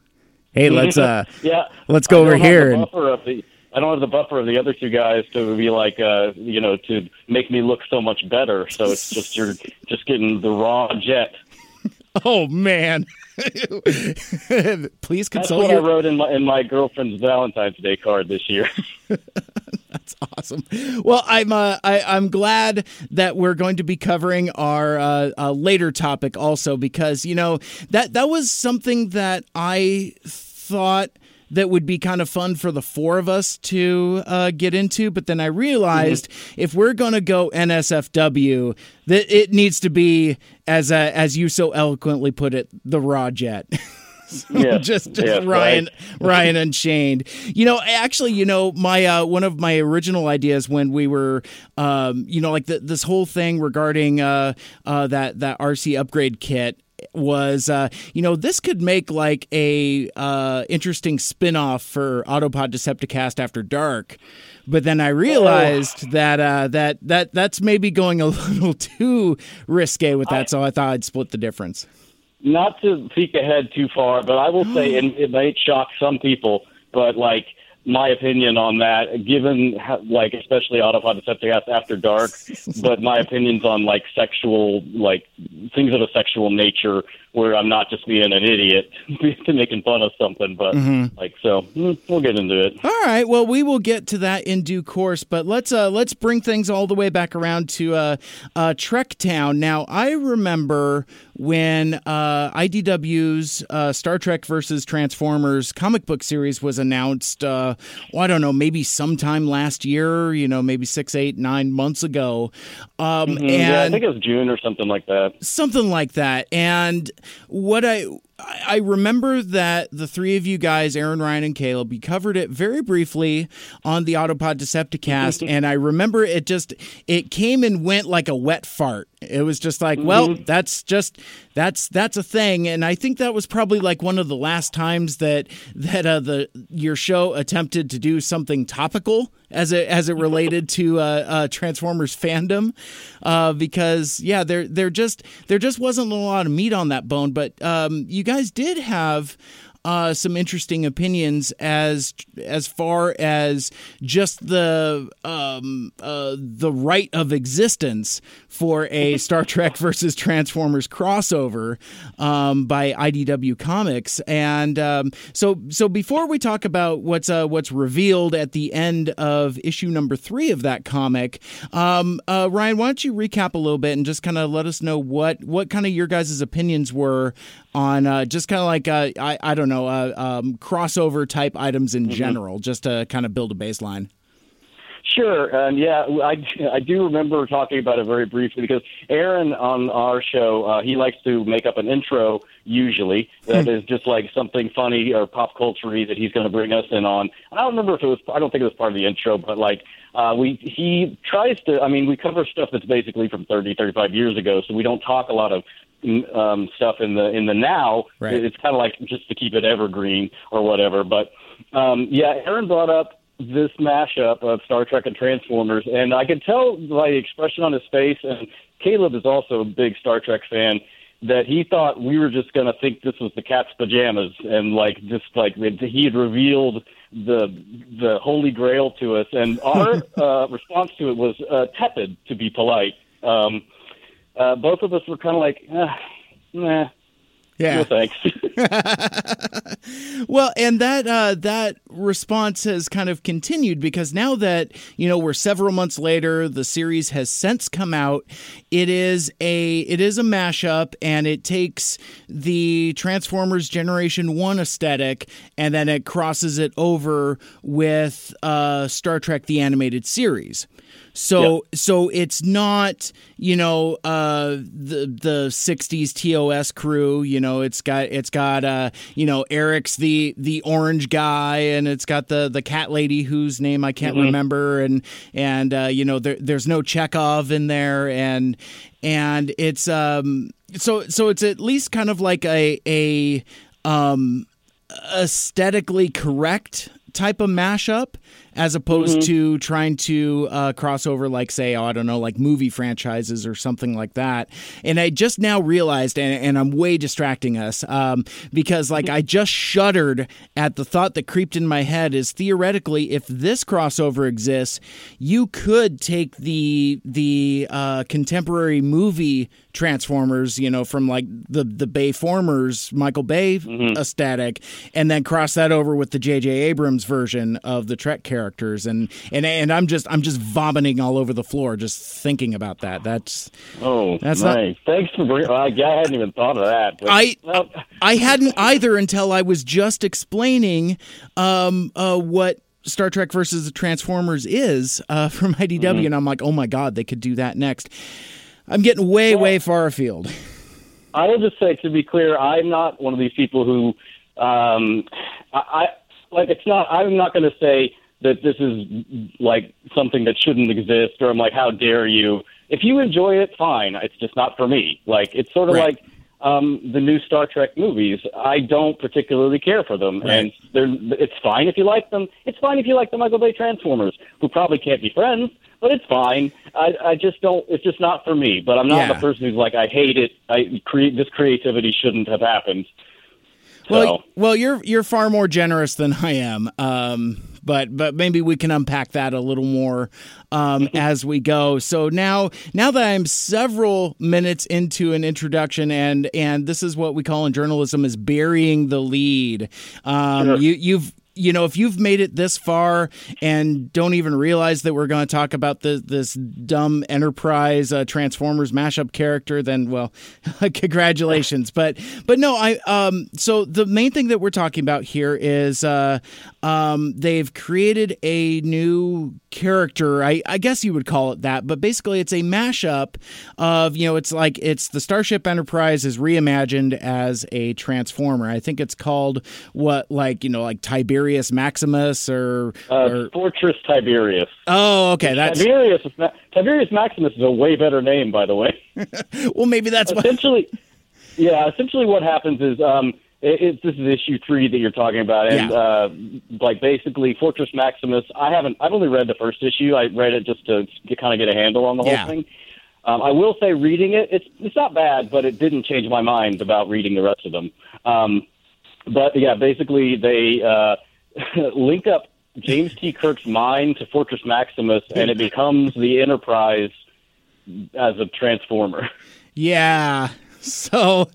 Speaker 1: Hey, let's uh
Speaker 29: yeah.
Speaker 1: let's go over here and
Speaker 29: the. I don't have the buffer of the other two guys to be like, uh, you know, to make me look so much better. So it's just you're just getting the raw jet.
Speaker 1: Oh man. Please
Speaker 29: That's
Speaker 1: consult
Speaker 29: what I wrote in my in my girlfriend's Valentine's Day card this year.
Speaker 1: That's awesome. Well, I'm uh, I, I'm glad that we're going to be covering our uh, uh, later topic also because you know that that was something that I thought that would be kind of fun for the four of us to uh, get into. But then I realized
Speaker 29: Mm-hmm.
Speaker 1: if we're going to go NSFW, that it needs to be as uh, as you so eloquently put it, the raw jet.
Speaker 29: Yeah.
Speaker 1: just just
Speaker 29: Yeah,
Speaker 1: Ryan
Speaker 29: right.
Speaker 1: Ryan Unchained. You know, actually, you know, my uh, one of my original ideas when we were, um, you know, like the, this whole thing regarding uh, uh, that that RC upgrade kit was uh you know this could make like a uh interesting spin-off for autopod decepticast after dark. But then i realized that uh that that that's maybe going a little too risque with that so i thought i'd split the difference.
Speaker 29: Not to peek ahead too far, but I will say, and it might shock some people, but like my opinion on that, given how, like especially Autopod Decepticast After Dark, but my opinions on like sexual, like things of a sexual nature, where I'm not just being an idiot to making fun of something, but
Speaker 1: Mhm.
Speaker 29: like so, mm, we'll get into it.
Speaker 1: All right. Well, we will get to that in due course, but let's uh, let's bring things all the way back around to uh, uh, Trek Town. Now, I remember when uh, IDW's uh, Star Trek versus Transformers comic book series was announced. Uh, well, I don't know, maybe sometime last year. You know, maybe six, eight, nine months ago. Um,
Speaker 29: Mhm.
Speaker 1: and
Speaker 29: yeah, I think it was June or something like that.
Speaker 1: something like that. And what I I remember that the three of you guys, Aaron, Ryan, and Caleb, you covered it very briefly on the Autopod Decepticast, and I remember it just it came and went like a wet fart. It was just like, well, that's just that's that's a thing, and I think that was probably like one of the last times that that uh, the your show attempted to do something topical as it as it related to uh, uh, Transformers fandom, uh, because yeah, there there just there just wasn't a lot of meat on that bone. But um, you guys did have. Uh, some interesting opinions as as far as just the um, uh, the right of existence for a Star Trek versus Transformers crossover um, by IDW Comics, and um, so so before we talk about what's uh, what's revealed at the end of issue number three of that comic, um, uh, Ryan, why don't you recap a little bit and just kind of let us know what what kind of your guys' opinions were on uh, just kind of like uh, I I don't know uh, um, crossover type items in general, just to kind of build a baseline.
Speaker 29: Sure, and yeah, I, I do remember talking about it very briefly because Aaron on our show, uh, he likes to make up an intro usually that is just like something funny or pop culture that he's going to bring us in on. I don't remember if it was, I don't think it was part of the intro, but like uh, we he tries to. I mean, we cover stuff that's basically from 30, 35 years ago, so we don't talk a lot of um, stuff in the in the now.
Speaker 1: Right.
Speaker 29: It's kind of like just to keep it evergreen or whatever. But um, yeah, Aaron brought up this mashup of Star Trek and Transformers, and I could tell by the expression on his face, and Caleb is also a big Star Trek fan, that he thought we were just going to think this was the cat's pajamas, and like just like he had revealed the the holy grail to us, and our uh, response to it was uh, tepid, to be polite. Um, uh, both of us were kind of like, ah, nah.
Speaker 1: Yeah.
Speaker 29: No thanks.
Speaker 1: Well, and that uh, that response has kind of continued because now that you know we're several months later, the series has since come out. It is a it is a mashup, and it takes the Transformers Generation One aesthetic, and then it crosses it over with uh, Star Trek: The Animated Series. So so it's not you know uh, the the '60s TOS crew. You know it's got it's got uh, you know Arex the the orange guy, and it's got the the cat lady whose name I can't
Speaker 29: Mhm.
Speaker 1: remember, and and uh, you know there, there's no Chekhov in there, and and it's um so so it's at least kind of like a a um aesthetically correct type of mashup as opposed
Speaker 29: Mhm.
Speaker 1: to trying to uh, cross over like say oh, i don't know like movie franchises or something like that and i just now realized and, and i'm way distracting us um, because like i just shuddered at the thought that creeped in my head is theoretically if this crossover exists you could take the the uh, contemporary movie transformers you know from like the the bay formers michael bay aesthetic and then cross that over with the jj abrams version of the trek characters, and and and I'm just I'm just vomiting all over the floor just thinking about that. That's
Speaker 29: Oh,
Speaker 1: That's not-
Speaker 29: nice. Thanks for bringing. I, I hadn't even thought of that. But,
Speaker 1: I
Speaker 29: well,
Speaker 1: I hadn't either until I was just explaining um, uh, what Star Trek versus the Transformers is uh, from IDW,
Speaker 29: Mhm.
Speaker 1: and I'm like, oh my god, they could do that next. I'm getting way way far afield.
Speaker 29: I will just say, to be clear, I'm not one of these people who, um, I, I like. It's not. I'm not going to say that this is like something that shouldn't exist, or I'm like, how dare you? If you enjoy it, fine. It's just not for me. Like it's sort of
Speaker 1: Right.
Speaker 29: like um, the new Star Trek movies. I don't particularly care for them,
Speaker 1: Right.
Speaker 29: and they're. It's fine if you like them. It's fine if you like the Michael Bay Transformers, who probably can't be friends. But it's fine. I, I just don't. It's just not for me. But I'm not
Speaker 1: Yeah.
Speaker 29: the person who's like, I hate it. I create this creativity shouldn't have happened.
Speaker 1: Well,
Speaker 29: So-
Speaker 1: well, you're you're far more generous than I am. Um, but but maybe we can unpack that a little more um, as we go. So now now that I'm several minutes into an introduction, and and this is what we call in journalism is burying the lead. Um,
Speaker 29: Sure.
Speaker 1: You you've you know, if you've made it this far and don't even realize that we're going to talk about the, this dumb Enterprise uh, Transformers mashup character, then well, congratulations. but but no, I um so the main thing that we're talking about here is uh um they've created a new character. I I guess you would call it that, but basically it's a mashup of you know it's like it's the Starship Enterprise is reimagined as a transformer. I think it's called what like you know like Tiberius Maximus or
Speaker 29: Uh,
Speaker 1: or
Speaker 29: Fortress Tiberius.
Speaker 1: oh okay that's
Speaker 29: Tiberius. Tiberius Maximus is a way better name, by the way.
Speaker 1: well maybe that's what
Speaker 29: essentially. Yeah, essentially what happens is um, it, it, this is issue three that you're talking about, and
Speaker 1: Yeah.
Speaker 29: uh, like basically Fortress Maximus. I haven't. I've only read the first issue. I read it just to get, kind of get a handle on the whole
Speaker 1: Yeah.
Speaker 29: thing. Um, I will say, reading it, it's it's not bad, but it didn't change my mind about reading the rest of them. Um, but yeah, basically they uh, link up James T. Kirk's mind to Fortress Maximus, and it becomes the Enterprise as a transformer.
Speaker 1: Yeah. So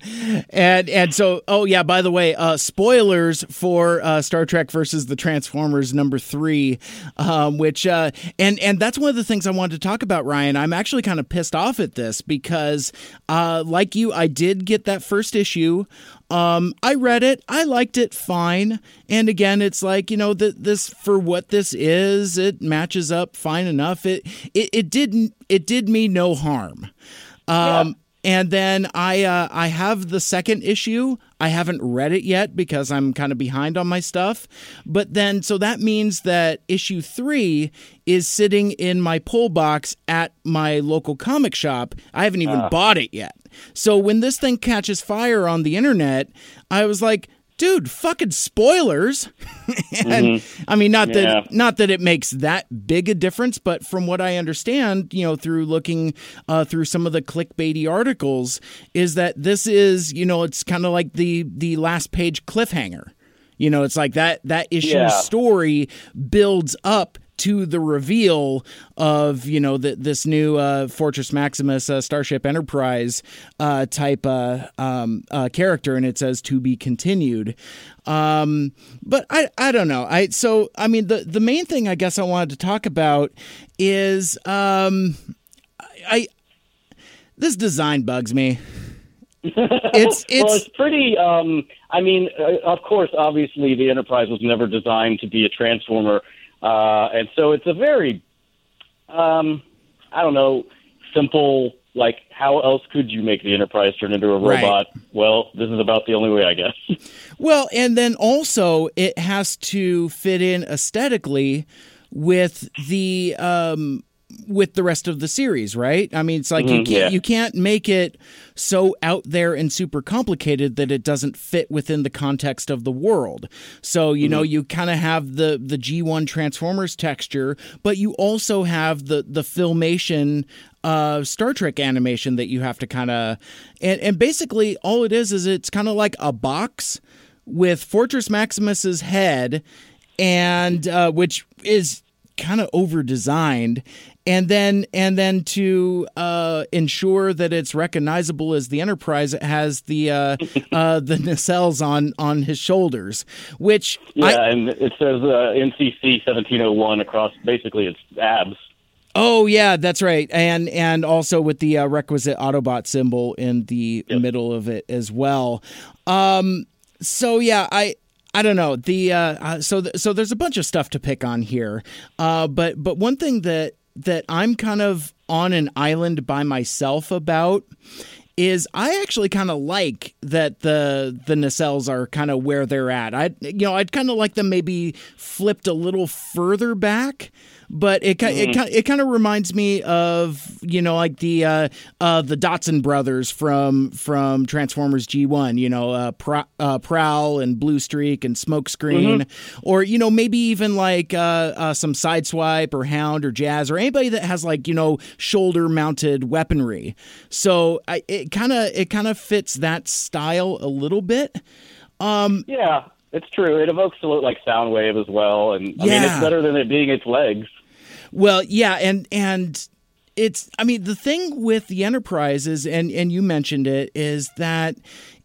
Speaker 1: and and so oh yeah by the way uh spoilers for uh Star Trek versus the Transformers number 3 um which uh and and that's one of the things I wanted to talk about Ryan. I'm actually kind of pissed off at this because uh like you I did get that first issue. Um I read it. I liked it fine. And again it's like you know that this for what this is it matches up fine enough. It it, it didn't it did me no harm. Um and then I uh, I have the second issue. I haven't read it yet because I'm kind of behind on my stuff. But then so that means that issue three is sitting in my pull box at my local comic shop. I haven't even
Speaker 29: Ah.
Speaker 1: bought it yet. So when this thing catches fire on the internet, I was like. Dude, fucking spoilers. and
Speaker 29: Mhm.
Speaker 1: I mean not that not that it makes that big a difference, but from what I understand, you know, through looking uh, through some of the clickbaity articles, is that this is, you know, it's kind of like the the last page cliffhanger. You know, it's like that that issue
Speaker 29: Yeah.
Speaker 1: story builds up to the reveal of you know the, this new uh, Fortress Maximus uh, Starship Enterprise uh, type uh, um, uh, character, and it says to be continued. Um, but I I don't know. I so I mean the the main thing I guess I wanted to talk about is um, I, I this design bugs me. It's
Speaker 29: well,
Speaker 1: it's
Speaker 29: it's pretty. Um, I mean, uh, of course, obviously, the Enterprise was never designed to be a transformer, uh, and so it's a very, um, I don't know, simple. Like, how else could you make the Enterprise turn into a
Speaker 1: Right.
Speaker 29: robot? Well, this is about the only way, I guess.
Speaker 1: Well, and then also it has to fit in aesthetically with the um with the rest of the series, right? I mean, it's like you
Speaker 29: Mhm,
Speaker 1: can't
Speaker 29: yeah.
Speaker 1: you can't make it so out there and super complicated that it doesn't fit within the context of the world. So, you know, you kind of have the the G1 Transformers texture, but you also have the the filmation uh, Star Trek animation that you have to kind of and and basically all it is is it's kind of like a box with Fortress Maximus's head and uh, which is kind of over designed and then and then to uh, ensure that it's recognizable as the enterprise it has the uh, uh, the nacelles on on his shoulders which
Speaker 29: Yeah,
Speaker 1: I,
Speaker 29: and it says uh, NCC 1701 across basically its abs.
Speaker 1: Oh yeah, that's right, and and also with the uh, requisite Autobot symbol in the middle of it as well. Um, so yeah, I I don't know the uh, uh, so th- so there's a bunch of stuff to pick on here, uh, but but one thing that that I'm kind of on an island by myself about is I actually kind of like that the the nacelles are kind of where they're at. I you know I'd kind of like them maybe flipped a little further back. But it ki- it it kind of reminds me of you know like the uh, uh, the Datsun brothers from from Transformers G1. You know uh, Pro- uh, Prowl and Blue Streak and Smokescreen,
Speaker 29: Mhm.
Speaker 1: or you know maybe even like uh, uh, some Sideswipe or Hound or Jazz or anybody that has like you know shoulder mounted weaponry. So I, it kind of it kind of fits that style a little bit. Um,
Speaker 29: Yeah, it's true. It evokes a little like Soundwave as well, and I mean it's better than it being its legs.
Speaker 1: Well, yeah, and and it's I mean the thing with the Enterprise is and and you mentioned it is that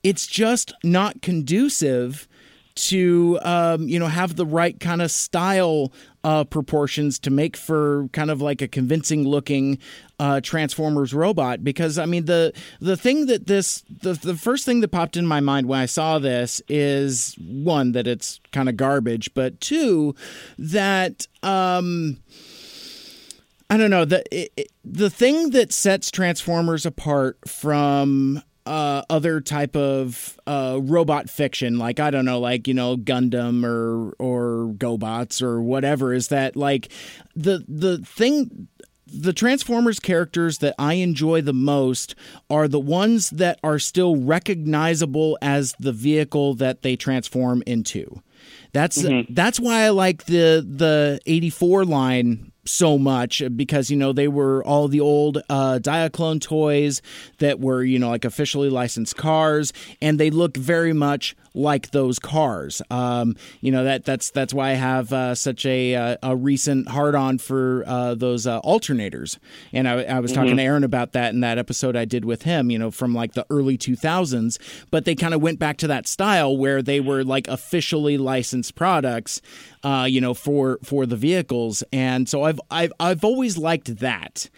Speaker 1: it's just not conducive to um, you know have the right kind of style uh, proportions to make for kind of like a convincing looking uh, Transformers robot. Because I mean the the thing that this the the first thing that popped in my mind when I saw this is one that it's kind of garbage but two that um I don't know the it, it- the thing that sets Transformers apart from uh, other type of uh, robot fiction, like I don't know, like you know Gundam or or GoBots or whatever, is that like the the thing. The Transformers characters that I enjoy the most are the ones that are still recognizable as the vehicle that they transform into. That's that's why I like the the 84 line so much because you know they were all the old uh, Diaclone toys that were you know like officially licensed cars and they look very much like those cars. Um, you know that that's that's why I have uh, such a uh, a recent hard on for uh, those uh, alternators. And I, I was talking
Speaker 29: Mhm.
Speaker 1: to Aaron about that in that episode I did with him. You know from like the early 2000s, but they kind of went back to that style where they were like officially licensed products. Uh, you know for for the vehicles, and so I've I've I've always liked that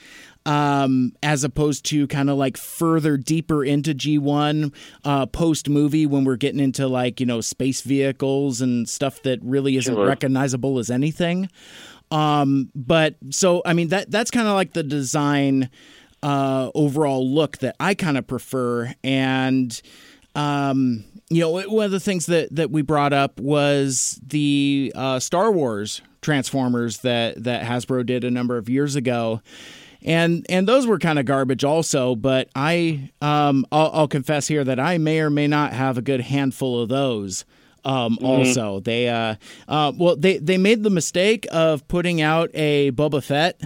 Speaker 1: um, as opposed to kind of like further deeper into G1 uh, post movie when we're getting into like, you know, space vehicles and stuff that really isn't
Speaker 29: Sure.
Speaker 1: recognizable as anything. Um, but so, I mean, that that's kind of like the design uh, overall look that I kind of prefer. And, um, you know, one of the things that, that we brought up was the uh, Star Wars Transformers that, that Hasbro did a number of years ago and and those were kind of garbage also but i um I'll, I'll confess here that i may or may not have a good handful of those um
Speaker 29: Mhm.
Speaker 1: also they uh uh well they they made the mistake of putting out a boba fett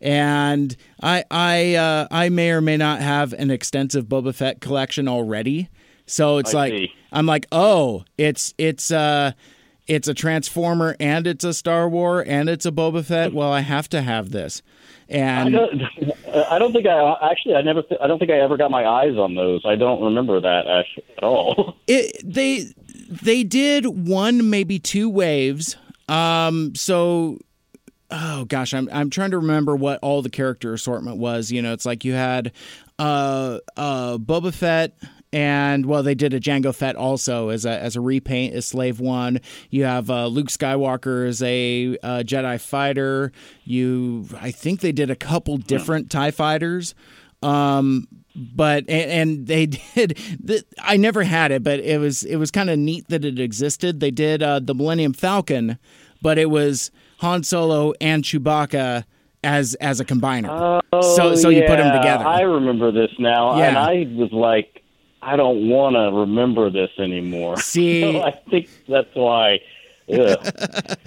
Speaker 1: and i i uh i may or may not have an extensive boba fett collection already so it's
Speaker 29: I
Speaker 1: like
Speaker 29: see.
Speaker 1: i'm like oh it's it's uh it's a transformer and it's a star war and it's a boba fett well i have to have this
Speaker 29: I
Speaker 1: and
Speaker 29: don't, I don't think I actually. I never. I don't think I ever got my eyes on those. I don't remember that actually, at all.
Speaker 1: it they they did one maybe two waves um so oh gosh i'm i'm trying to remember what all the character assortment was you know it's like you had uh uh Boba Fett and well they did a Jango Fett also as a as a repaint as slave 1 you have uh, Luke Skywalker as a uh, Jedi fighter. You I think they did a couple different tie fighters. Um but and, and they did the, i never had it but it was it was kind of neat that it existed. They did uh, the millennium falcon but it was han solo and chewbacca as as a combiner. So so you put them
Speaker 29: Oh,
Speaker 1: together.
Speaker 29: I remember this now,
Speaker 1: Yeah.
Speaker 29: and I was like, I don't want to remember this anymore.
Speaker 1: See-
Speaker 29: So I think that's why Yeah.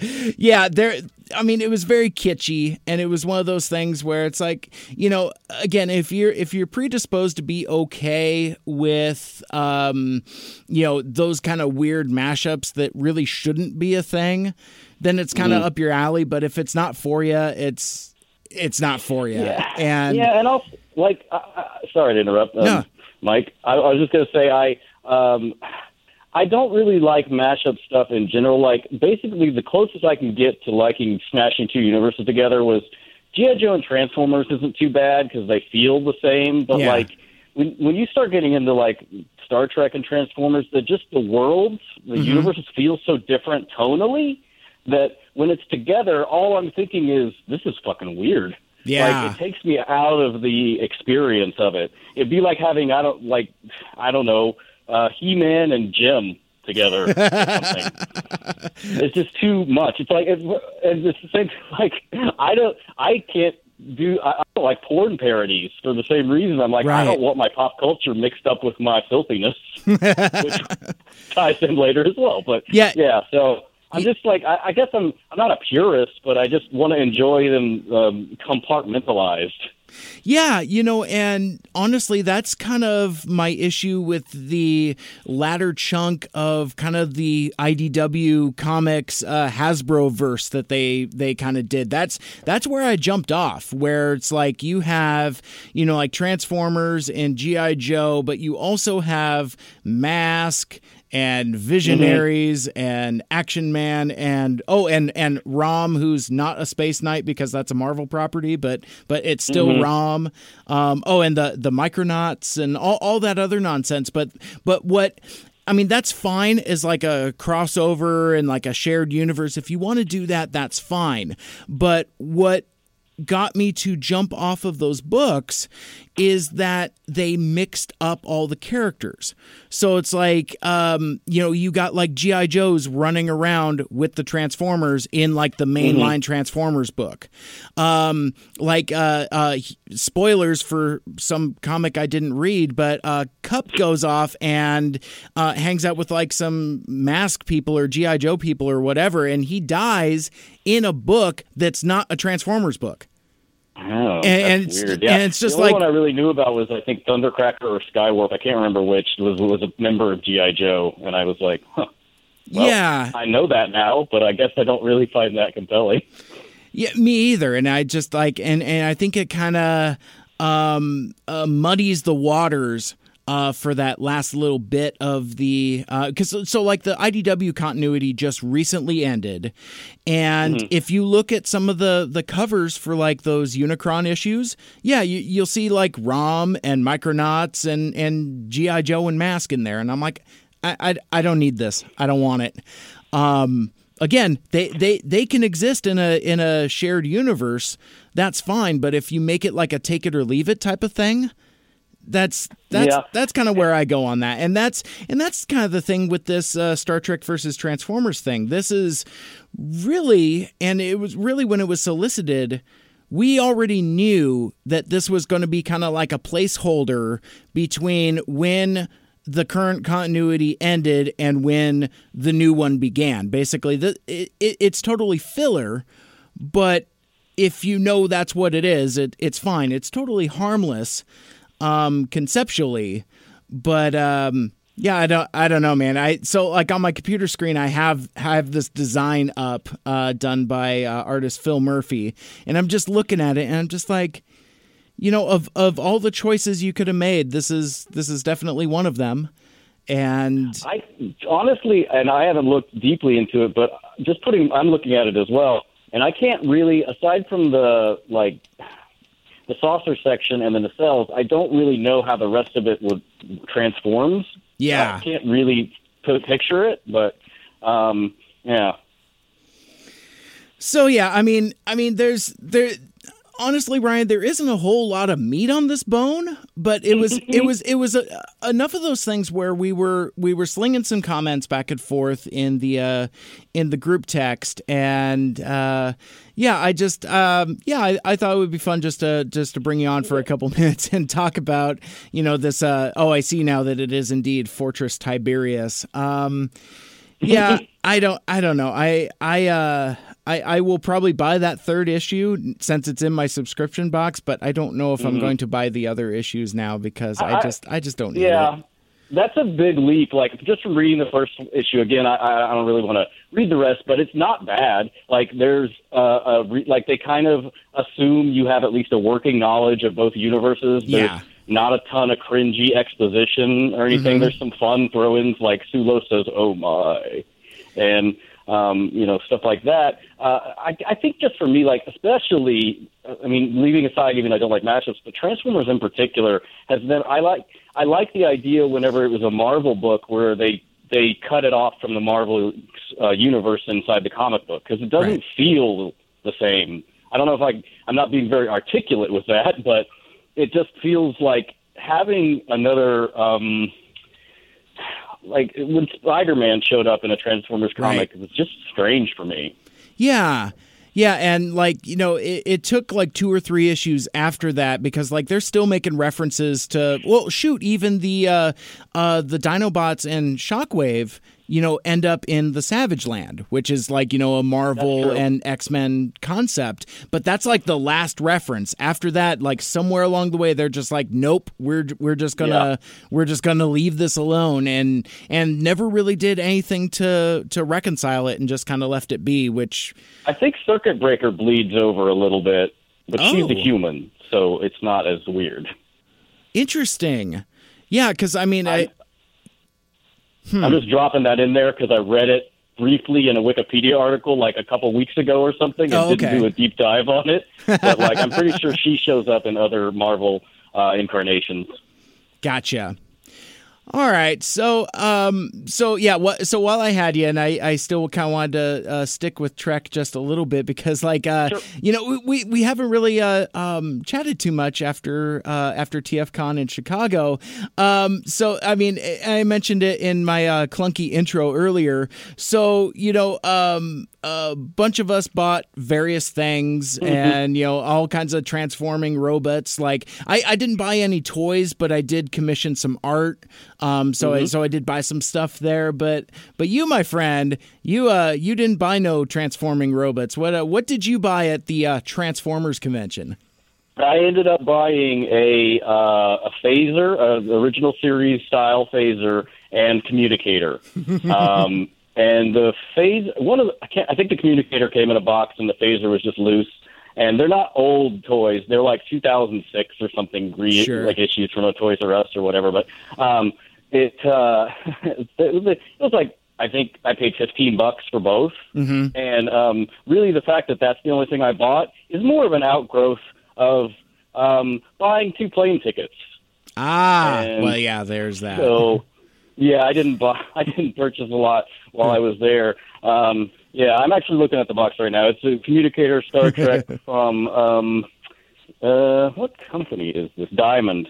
Speaker 1: yeah, there. I mean, it was very kitschy, and it was one of those things where it's like, you know, again, if you're if you're predisposed to be okay with, um, you know, those kind of weird mashups that really shouldn't be a thing, then it's kind of
Speaker 29: Mhm.
Speaker 1: up your alley. But if it's not for you, it's it's not for you.
Speaker 29: Yeah.
Speaker 1: And
Speaker 29: yeah, and also like, I, sorry to interrupt, um,
Speaker 1: No.
Speaker 29: Mike. I, I was just gonna say I um, I don't really like mashup stuff in general. Like, basically, the closest I can get to liking smashing two universes together was GI Joe and Transformers isn't too bad because they feel the same, but
Speaker 30: Yeah.
Speaker 29: like when when you start getting into like Star Trek and Transformers, the just the worlds, the
Speaker 30: Mhm.
Speaker 29: universes feel so different tonally that when it's together, all I'm thinking is this is fucking weird.
Speaker 1: Yeah.
Speaker 29: Like it takes me out of the experience of it. It'd be like having I don't like I don't know, uh He Man and Jim together. or something. it's just too much. It's like it's, it's the same like I don't I can't do I, I don't like porn parodies for the same reason. I'm like I don't want my pop culture mixed up with my filthiness, which ties in later as well. But
Speaker 1: Yeah.
Speaker 29: yeah. So I'm just like I, I guess I'm I'm not a purist, but I just want to enjoy them um, compartmentalized.
Speaker 1: Yeah, you know, and honestly, that's kind of my issue with the latter chunk of kind of the IDW comics uh, Hasbro verse that they they kind of did. That's that's where I jumped off, where it's like you have you know like Transformers and GI Joe, but you also have Mask and Visionaries and Action Man and oh and and Rom who's not a Space Knight because that's a Marvel property but but it's still
Speaker 30: Mhm.
Speaker 1: Rom. Um oh and the the Micronauts and all all that other nonsense. But but what I mean that's fine as like a crossover and like a shared universe. If you want to do that that's fine. But what got me to jump off of those books is that they mixed up all the characters. So it's like, um, you know, you got like G.I. Joe's running around with the Transformers in like the mainline Transformers book. Um, like, uh, uh, spoilers for some comic I didn't read, but uh, Kup goes off and uh, hangs out with like some mask people or G.I. Joe people or whatever, and he dies in a book that's not a Transformers book.
Speaker 29: Oh,
Speaker 1: And- and it's-
Speaker 29: weird. Yeah.
Speaker 1: and it's just
Speaker 29: the only
Speaker 1: like-
Speaker 29: one I really knew about was I think Thundercracker or Skywarp. I can't remember which was was a member of GI Joe, and I was like, huh. well,
Speaker 1: Yeah.
Speaker 29: I know that now, but I guess I don't really find that compelling.
Speaker 1: Yeah, me either. And I just like, and and I think it kind of um, uh, muddies the waters. Uh, for that last little bit of the because so, so like the IDW continuity just recently ended, and
Speaker 30: Mhm.
Speaker 1: if you look at some of the the covers for like those Unicron issues, yeah, you, you'll see like Rom and Micronauts and and GI Joe and Mask in there, and I'm like, I, I I don't need this. I don't want it. Um, again, they, they they can exist in a in a shared universe. That's fine, but if you make it like a take it or leave it type of thing, that's that's
Speaker 29: Yeah.
Speaker 1: that's kind of where I go on that, and that's and that's kind of the thing with this uh, Star Trek versus Transformers thing. This is really, and it was really when it was solicited. We already knew that this was going to be kind of like a placeholder between when the current continuity ended and when the new one began. Basically, the, it, it, it's totally filler, but if you know that's what it is, it, it's fine. It's totally harmless um, conceptually, but um, yeah, I don't, I don't know, man. I so like on my computer screen, I have have this design up uh, done by uh, artist Phil Murphy, and I'm just looking at it, and I'm just like, you know, of of all the choices you could have made, this is this is definitely one of them. And
Speaker 29: I honestly, and I haven't looked deeply into it, but just putting, I'm looking at it as well, and I can't really, aside from the like the saucer section and then the nacelles, I don't really know how the rest of it would transforms.
Speaker 1: Yeah.
Speaker 29: I can't really picture it, but um, yeah.
Speaker 1: So yeah, I mean, I mean, there's there. Honestly, Ryan, there isn't a whole lot of meat on this bone, but it was it was it was a, enough of those things where we were we were slinging some comments back and forth in the uh, in the group text, and uh, yeah, I just um, yeah, I, I thought it would be fun just to just to bring you on for a couple minutes and talk about you know this. Uh, oh, I see now that it is indeed Fortress Tiberius. Um, yeah, I don't. I don't know. I I uh. I, I will probably buy that third issue since it's in my subscription box, but I don't know if I'm
Speaker 29: Mhm.
Speaker 1: going to buy the other issues now because I,
Speaker 29: I-
Speaker 1: just I just don't need
Speaker 29: Yeah,
Speaker 1: it.
Speaker 29: that's a big leap. Like just from reading the first issue again, I, I don't really want to read the rest, but it's not bad. Like there's uh, a re- like they kind of assume you have at least a working knowledge of both universes. There's
Speaker 1: Yeah.
Speaker 29: not a ton of cringy exposition or anything.
Speaker 1: Mhm.
Speaker 29: There's some fun throw-ins like Sulu says, "Oh my," and um, you know stuff like that. Uh, I, I think just for me, like especially, I mean, leaving aside even I don't like matchups, but Transformers in particular has been. I like I like the idea whenever it was a Marvel book where they they cut it off from the Marvel uh, universe inside the comic book because it doesn't feel the same. I don't know if I I'm not being very articulate with that, but it just feels like having another. um like when Spider-Man showed up in a Transformers comic, it was just strange for me.
Speaker 1: Yeah. Yeah, and like, you know, it, it took like two or three issues after that because like they're still making references to well, shoot, even the uh uh the Dinobots and Shockwave, you know, end up in the Savage Land, which is like, you know, a Marvel and X-Men concept, but that's like the last reference. After that, like somewhere along the way they're just like, nope, we're we're just going to we're just to leave this alone and and never really did anything to to reconcile it and just kind of left it be, which
Speaker 29: I think Circuit Breaker bleeds over a little bit, but she's
Speaker 1: Oh.
Speaker 29: a human, so it's not as weird.
Speaker 1: Interesting. Yeah, because I mean, I. Hmm.
Speaker 29: I'm just dropping that in there because I read it briefly in a Wikipedia article like a couple weeks ago or something, and
Speaker 1: Oh,
Speaker 29: didn't do a deep dive on it. But like, I'm pretty sure she shows up in other Marvel uh, incarnations.
Speaker 1: Gotcha. All right, so um, so yeah, what? So while I had you, and I, I still kind of wanted to uh, stick with Trek just a little bit because, like, uh, you know, we we haven't really uh, um, chatted too much after uh, after TFCon in Chicago. Um, so I mean, I mentioned it in my uh, clunky intro earlier. So you know, um, a bunch of us bought various things
Speaker 29: Mhm.
Speaker 1: and you know all kinds of transforming robots like I, I didn't buy any toys but i did commission some art um so I,
Speaker 29: Mhm.
Speaker 1: so i did buy some stuff there but but you my friend you uh you didn't buy no transforming robots what uh, what did you buy at the uh, transformers convention
Speaker 29: I ended up buying a uh, a phaser, an original series style phaser, and communicator. um, and the phase, one of the, I can't, I think the communicator came in a box, and the phaser was just loose. And they're not old toys; they're like 2006 or something, re-
Speaker 1: Sure.
Speaker 29: like issues from a Toys R Us or whatever. But um, it uh, it was like I think I paid 15 bucks for both.
Speaker 1: mm-hmm.
Speaker 29: And um, really, the fact that that's the only thing I bought is more of an outgrowth of um, buying two plane tickets.
Speaker 1: ah
Speaker 29: And
Speaker 1: well yeah there's that
Speaker 29: So, yeah, I didn't buy. I didn't purchase a lot while I was there. Um, yeah, I'm actually looking at the box right now. It's a communicator Star Trek from um, uh, what company is this? Diamond.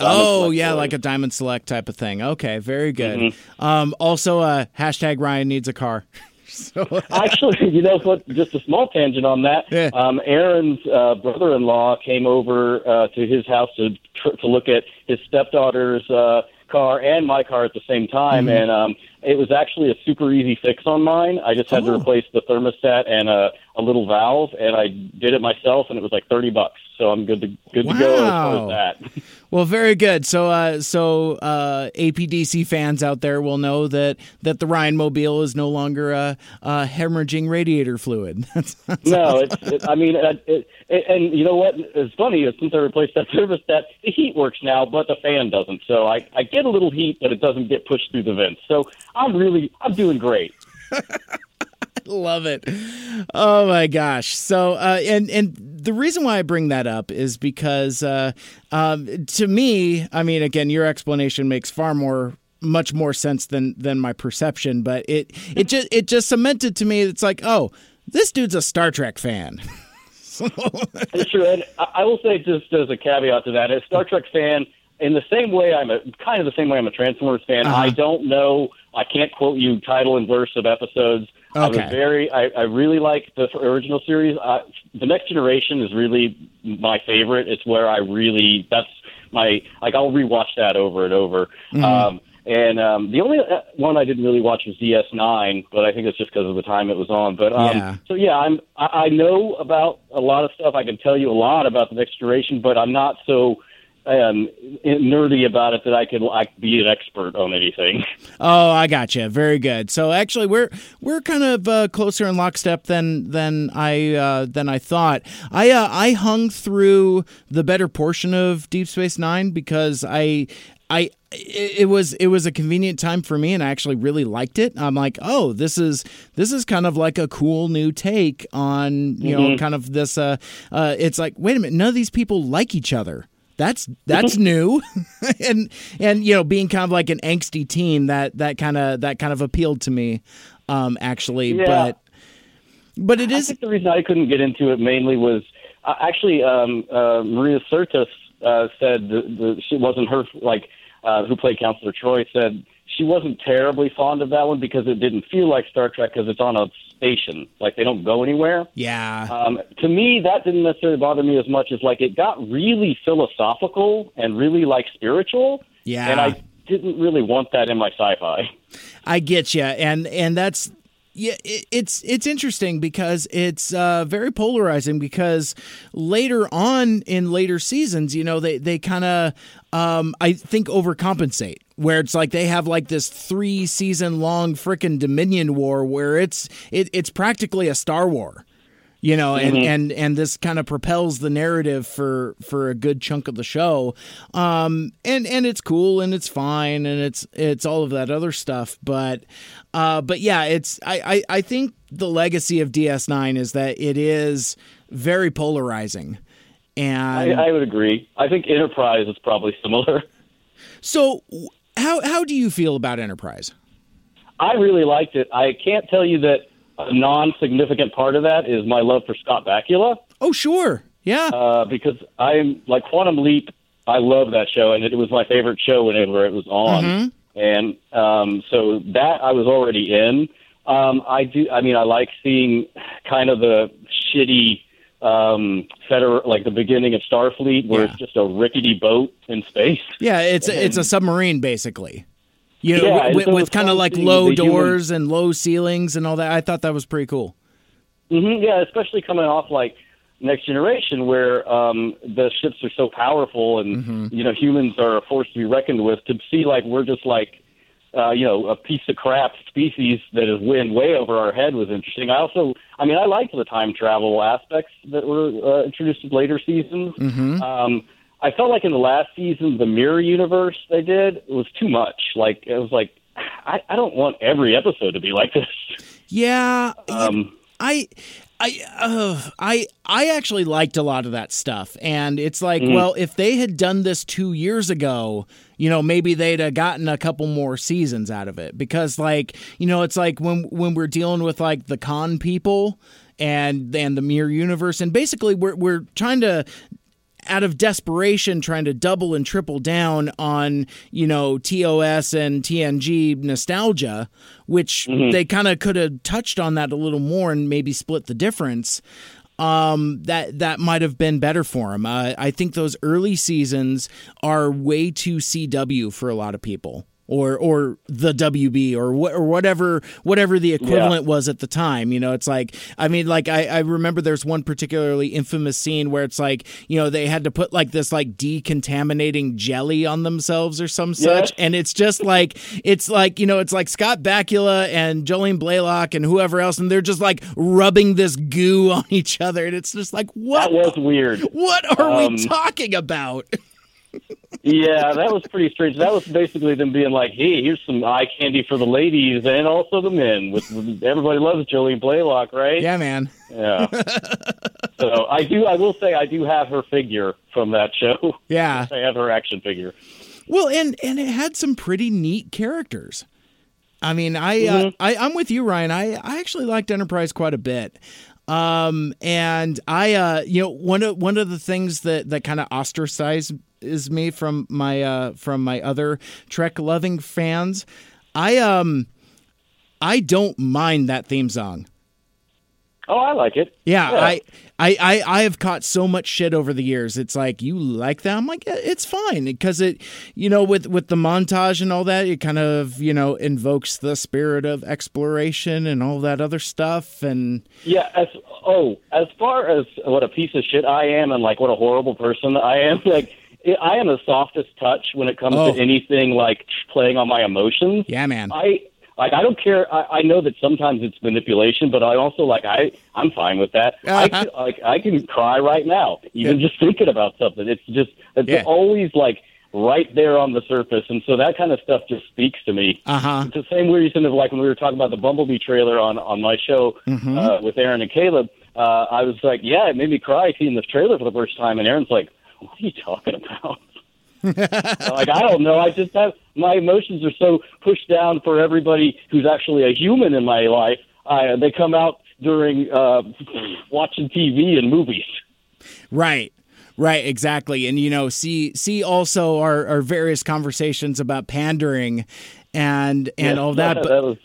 Speaker 1: Oh
Speaker 29: Select
Speaker 1: yeah,
Speaker 29: toys.
Speaker 1: like a diamond select type of thing. Okay, very good.
Speaker 29: Mhm.
Speaker 1: Um, also, uh, hashtag Ryan needs a car.
Speaker 29: Actually, you know what? Just a small tangent on that. Um, Aaron's uh, brother-in-law came over uh, to his house to tr- to look at his stepdaughter's uh, car and my car at the same time,
Speaker 1: Mhm.
Speaker 29: and um, it was actually a super easy fix on mine. I just had to
Speaker 1: Oh.
Speaker 29: replace the thermostat and a, a little valve, and I did it myself, and it was like thirty bucks. So I'm good to good to go as far as that.
Speaker 1: Well, very good. So, uh, so uh, APDC fans out there will know that that the Ryan Mobile is no longer uh, uh, hemorrhaging radiator fluid. That's, that's
Speaker 29: No, it's. It, I mean, it, it, and you know what? It's funny. is Since I replaced that thermostat, the heat works now, but the fan doesn't. So I, I get a little heat, but it doesn't get pushed through the vents. So I'm really, I'm doing great.
Speaker 1: Love it. Oh my gosh. So uh, and and the reason why I bring that up is because uh, um, to me, I mean, again, your explanation makes far more much more sense than than my perception, but it it just it just cemented to me. It's like, oh, this dude's a Star Trek fan.
Speaker 29: True, and I, will say just as a caveat to that, as a Star Trek fan, in the same way I'm a kind of the same way I'm a Transformers fan.
Speaker 1: Uh-huh.
Speaker 29: I don't know. I can't quote you title and verse of episodes. Okay. I was
Speaker 1: Okay.
Speaker 29: very. I, I really like the original series. I, the Next Generation is really my favorite. It's where I really. That's my like. I'll rewatch that over and over.
Speaker 1: Mhm.
Speaker 29: Um, And um, the only uh, one I didn't really watch was DS9, but I think it's just because of the time it was on. But um,
Speaker 1: Yeah.
Speaker 29: so yeah, I'm I, I know about a lot of stuff. I can tell you a lot about the next generation, but I'm not so um, nerdy about it that I could like be an expert on anything.
Speaker 1: Oh, I got gotcha. Very good. So actually, we're we're kind of uh, closer in lockstep than than I uh, than I thought. I uh, I hung through the better portion of Deep Space Nine because I I it was it was a convenient time for me and I actually really liked it. I'm like, "Oh, this is this is kind of like a cool new take on, you know,
Speaker 29: Mhm.
Speaker 1: kind of this uh uh it's like, wait a minute, none of these people like each other. That's that's new. and and you know, being kind of like an angsty teen, that that kind of that kind of appealed to me um actually,
Speaker 29: Yeah.
Speaker 1: but but it
Speaker 29: I
Speaker 1: is
Speaker 29: think the reason I couldn't get into it mainly was uh, actually um, uh, Marina Sirtis uh, said the, the, she wasn't her like uh, who played Counselor Troi said she wasn't terribly fond of that one because it didn't feel like Star Trek because it's on a station like they don't go anywhere.
Speaker 1: Yeah.
Speaker 29: Um, to me, that didn't necessarily bother me as much as like it got really philosophical and really like spiritual.
Speaker 1: Yeah.
Speaker 29: and I didn't really want that in my sci-fi.
Speaker 1: I get you, and and that's yeah, it's it's interesting because it's uh, very polarizing. Because later on in later seasons, you know, they they kind of um, I think overcompensate. Where it's like they have like this three season long frickin' Dominion war where it's it, it's practically a Star War you know and
Speaker 29: Mhm.
Speaker 1: and and this kind of propels the narrative for for a good chunk of the show um and and it's cool and it's fine and it's it's all of that other stuff but uh but yeah it's i i, I think the legacy of ds9 is that it is very polarizing and
Speaker 29: I, I would agree. I think Enterprise is probably similar.
Speaker 1: so how how do you feel about enterprise
Speaker 29: I really liked it. I can't tell you that a non-significant part of that is my love for Scott Bakula.
Speaker 1: Oh, sure, yeah.
Speaker 29: Uh, because I'm like Quantum Leap. I love that show, and it was my favorite show whenever it was on.
Speaker 1: Mhm.
Speaker 29: And um, so that I was already in. Um, I do. I mean, I like seeing kind of the shitty um federal like the beginning of starfleet where it's just a rickety boat in space
Speaker 1: yeah it's a, it's a submarine basically you know
Speaker 29: Yeah,
Speaker 1: with,
Speaker 29: so
Speaker 1: with kind of like low
Speaker 29: the human-
Speaker 1: doors and low ceilings and all that i thought that was pretty cool
Speaker 29: hmm yeah, especially coming off like Next Generation, where um, the ships are so powerful and
Speaker 1: Mm-hmm.
Speaker 29: you know humans are a force to be reckoned with. To see like we're just like uh, you know a piece of crap species that is win way over our head was interesting. I also, I mean, I liked the time travel aspects that were uh, introduced in later seasons.
Speaker 1: Mm-hmm.
Speaker 29: Um, I felt like in the last season, the mirror universe they did was too much. Like it was like I, I don't want every episode to be like this.
Speaker 1: yeah
Speaker 29: Um,
Speaker 1: I I uh, I I actually liked a lot of that stuff, and it's like,
Speaker 29: Mhm.
Speaker 1: well, if they had done this two years ago, you know, maybe they'd have gotten a couple more seasons out of it. Because, like, you know, it's like when when we're dealing with like the con people and and the mirror universe, and basically we're we're trying to out of desperation trying to double and triple down on you know TOS and TNG nostalgia which
Speaker 29: Mhm.
Speaker 1: they kind of could have touched on that a little more and maybe split the difference um that that might have been better for him uh, I think those early seasons are way too CW for a lot of people or or the WB or wh- or whatever whatever the equivalent was at the time. You know, it's like I mean, like I, I remember there's one particularly infamous scene where it's like you know they had to put like this like decontaminating jelly on themselves or some such,
Speaker 29: Yes.
Speaker 1: and it's just like it's like you know it's like Scott Bakula and Jolene Blalock and whoever else, and they're just like rubbing this goo on each other, and it's just like what
Speaker 29: That was weird.
Speaker 1: what are
Speaker 29: Um,
Speaker 1: we talking about?
Speaker 29: Yeah, that was pretty strange. That was basically them being like, "Hey, here's some eye candy for the ladies and also the men." With, everybody loves Jolene Blalock, right?
Speaker 1: Yeah, man.
Speaker 29: Yeah. so I do. I will say I do have her figure from that show.
Speaker 1: Yeah.
Speaker 29: I have her action figure.
Speaker 1: Well, and and it had some pretty neat characters. I mean, I, uh,
Speaker 29: Mhm.
Speaker 1: I I'm with you, Ryan. I I actually liked Enterprise quite a bit. Um, and I, uh, you know, one of one of the things that that kind of ostracized is me from my uh from my other Trek loving fans. I um, I don't mind that theme song.
Speaker 29: Oh, I like it.
Speaker 1: Yeah, I, I, I, I have caught so much shit over the years. It's like you like that. I'm like, yeah, it's fine because it, you know, with with the montage and all that, it kind of you know invokes the spirit of exploration and all that other stuff. And
Speaker 29: Yeah, as oh, as far as what a piece of shit I am and like what a horrible person I am, like I am the softest touch when it comes
Speaker 1: Oh.
Speaker 29: to anything like playing on my emotions.
Speaker 1: yeah, man.
Speaker 29: I like I don't care. I, I know that sometimes it's manipulation, but I also like I I'm fine with that. I can, like I can cry right now, even just thinking about something. It's just it's
Speaker 1: Yeah.
Speaker 29: always like right there on the surface, and so that kind of stuff just speaks to me.
Speaker 1: Uh huh.
Speaker 29: It's the same reason of like when we were talking about the Bumblebee trailer on on my show
Speaker 1: Mhm.
Speaker 29: uh, with Aaron and Caleb. Uh, I was like, yeah, it made me cry seeing this trailer for the first time, and Aaron's like, what are you talking about? like I don't know. I just have my emotions are so pushed down for everybody who's actually a human in my life. I, they come out during uh, watching TV and movies.
Speaker 1: Right. Right, exactly. And you know, see see also our, our various conversations about pandering and and
Speaker 29: Yeah,
Speaker 1: all that. But
Speaker 29: that was,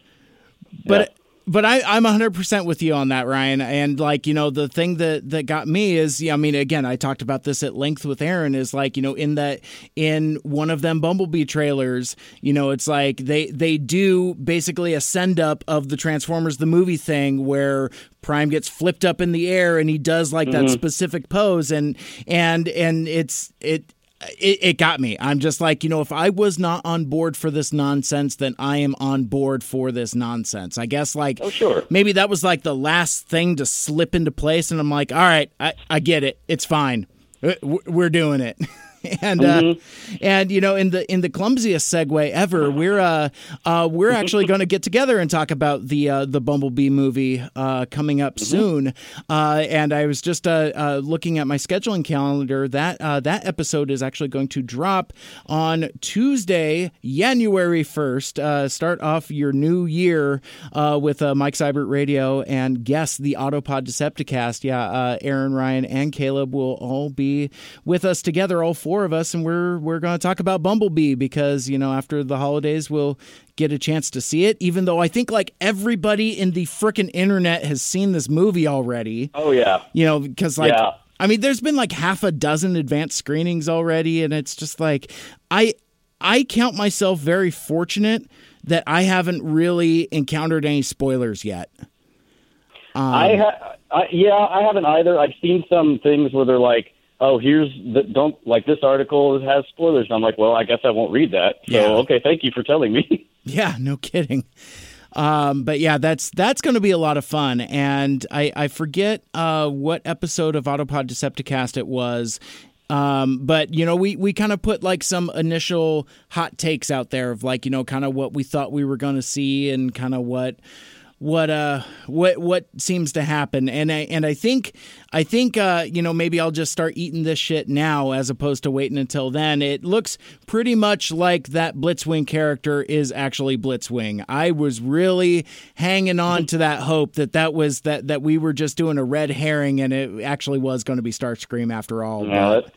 Speaker 1: but but I, I'm 100% with you on that, Ryan. And like, you know, the thing that, that got me is, yeah, I mean, again, I talked about this at length with Aaron is like, you know, in that, in one of them Bumblebee trailers, you know, it's like they, they do basically a send up of the Transformers, the movie thing where Prime gets flipped up in the air and he does like that
Speaker 29: Mhm.
Speaker 1: specific pose. And, and, and it's, it, it, it got me. I'm just like, you know, if I was not on board for this nonsense, then I am on board for this nonsense. I guess, like,
Speaker 29: oh, sure.
Speaker 1: maybe that was like the last thing to slip into place. And I'm like, all right, I, I get it. It's fine. Uh, We're doing it. and uh,
Speaker 29: Mhm.
Speaker 1: and you know in the in the clumsiest segue ever we're uh, uh we're actually going to get together and talk about the uh, the Bumblebee movie uh, coming up soon. Uh, and I was just uh, uh, looking at my scheduling calendar. That uh, that episode is actually going to drop on Tuesday January 1st uh, start off your new year uh, with uh, Mike Seibert Radio and guest the Autopod Decepticast. Yeah uh, Aaron Ryan and Caleb will all be with us together all four of us and we're we're going to talk about Bumblebee because you know after the holidays we'll get a chance to see it even though I think like everybody in the frickin' internet has seen this movie already
Speaker 29: Oh yeah.
Speaker 1: you know because like
Speaker 29: Yeah.
Speaker 1: I mean there's been like half a dozen advanced screenings already and it's just like I I count myself very fortunate that I haven't really encountered any spoilers yet. Um,
Speaker 29: I, ha- I yeah, I haven't either. I've seen some things where they're like, "Oh, here's the don't like this article has spoilers." And I'm like, "Well, I guess I won't read that." So
Speaker 1: Yeah.
Speaker 29: okay, thank you for telling me.
Speaker 1: Yeah, no kidding. Um, but yeah, that's that's going to be a lot of fun, and I I forget uh, what episode of Autopod Decepticast it was. Um, but you know, we we kind of put like some initial hot takes out there of like you know kind of what we thought we were going to see and kind of what what uh what what seems to happen and I and I think I think uh you know maybe I'll just start eating this shit now as opposed to waiting until then. It looks pretty much like that Blitzwing character is actually Blitzwing. I was really hanging on to that hope that that was that that we were just doing a red herring and it actually was going to be Starscream after all.
Speaker 29: Yeah,
Speaker 1: But-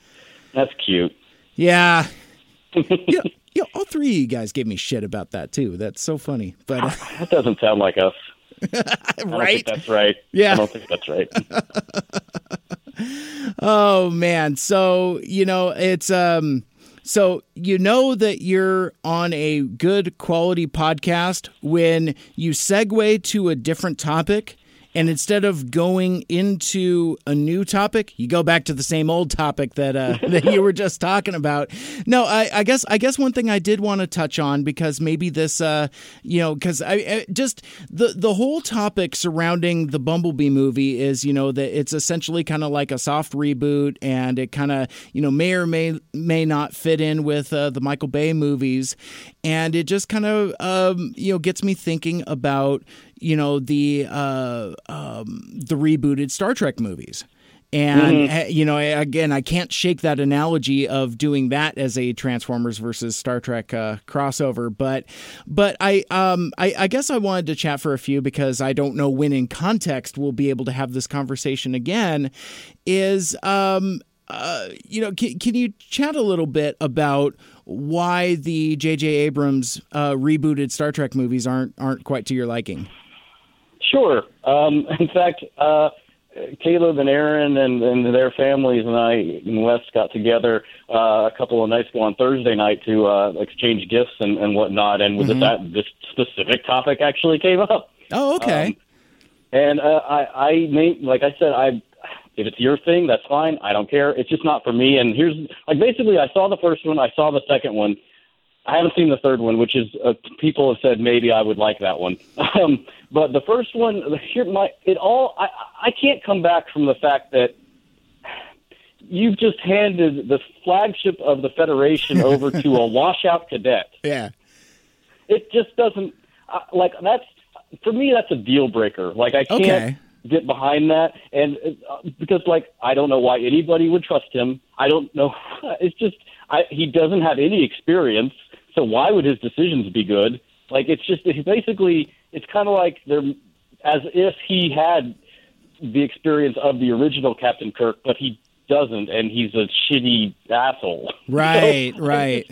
Speaker 29: that's cute.
Speaker 1: yeah. yeah, yeah, all three of you guys gave me shit about that too. That's so funny. But uh,
Speaker 29: That doesn't sound like us.
Speaker 1: Right?
Speaker 29: that's right.
Speaker 1: Yeah.
Speaker 29: I don't think that's right.
Speaker 1: oh man so you know it's um so you know that you're on a good quality podcast when you segue to a different topic and instead of going into a new topic, you go back to the same old topic that uh, that you were just talking about. No, I, I guess I guess one thing I did want to touch on because maybe this, uh, you know, because I, I just the the whole topic surrounding the Bumblebee movie is you know that it's essentially kind of like a soft reboot, and it kind of you know may or may may not fit in with uh, the Michael Bay movies, and it just kind of um, you know gets me thinking about you know the uh, um, the rebooted Star Trek movies. And
Speaker 29: Mhm.
Speaker 1: uh, you know, again, I can't shake that analogy of doing that as a Transformers versus Star Trek uh, crossover. But, but I, um, I, I guess I wanted to chat for a few because I don't know when in context we'll be able to have this conversation again. Is um, uh, you know, can, can you chat a little bit about why the J.J. Abrams uh, rebooted Star Trek movies aren't aren't quite to your liking?
Speaker 29: Sure. Um, in fact, uh, Caleb and Aaron and, and their families and I and Wes got together uh, a couple of nights ago on Thursday night to uh, exchange gifts and, and whatnot. And with
Speaker 1: Mhm.
Speaker 29: that, this specific topic actually came up.
Speaker 1: Oh, okay.
Speaker 29: Um, and uh, I, I made, like I said, I if it's your thing, that's fine. I don't care. It's just not for me. And here's like basically, I saw the first one, I saw the second one. I haven't seen the third one, which is uh, people have said maybe I would like that one. Um, but the first one, here my it all I I can't come back from the fact that you've just handed the flagship of the Federation over to a washout cadet.
Speaker 1: Yeah.
Speaker 29: It just doesn't uh, like that's for me. That's a deal breaker. Like I can't
Speaker 1: Okay.
Speaker 29: get behind that, and uh, because like I don't know why anybody would trust him. I don't know. It's just I, he doesn't have any experience, so why would his decisions be good? Like it's just basically it's kind of like they're as if he had the experience of the original Captain Kirk, but he doesn't, and he's a shitty asshole.
Speaker 1: Right,
Speaker 29: So,
Speaker 1: right.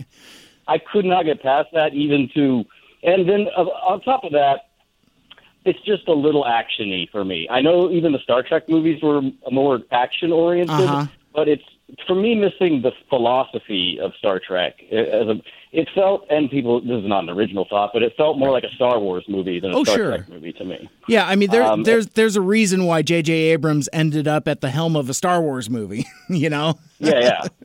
Speaker 29: I could not get past that, even to, and then uh, on top of that, it's just a little actiony for me. I know even the Star Trek movies were more action oriented,
Speaker 1: Uh-huh.
Speaker 29: but it's for me missing the philosophy of Star Trek. It, as a, it felt, and people, this is not an original thought, but it felt more like a Star Wars movie than a
Speaker 1: Oh,
Speaker 29: Star
Speaker 1: sure.
Speaker 29: Trek movie to me.
Speaker 1: Yeah, I mean, there,
Speaker 29: Um,
Speaker 1: there's there's a reason why J.J. Abrams ended up at the helm of a Star Wars movie. you know?
Speaker 29: yeah, yeah.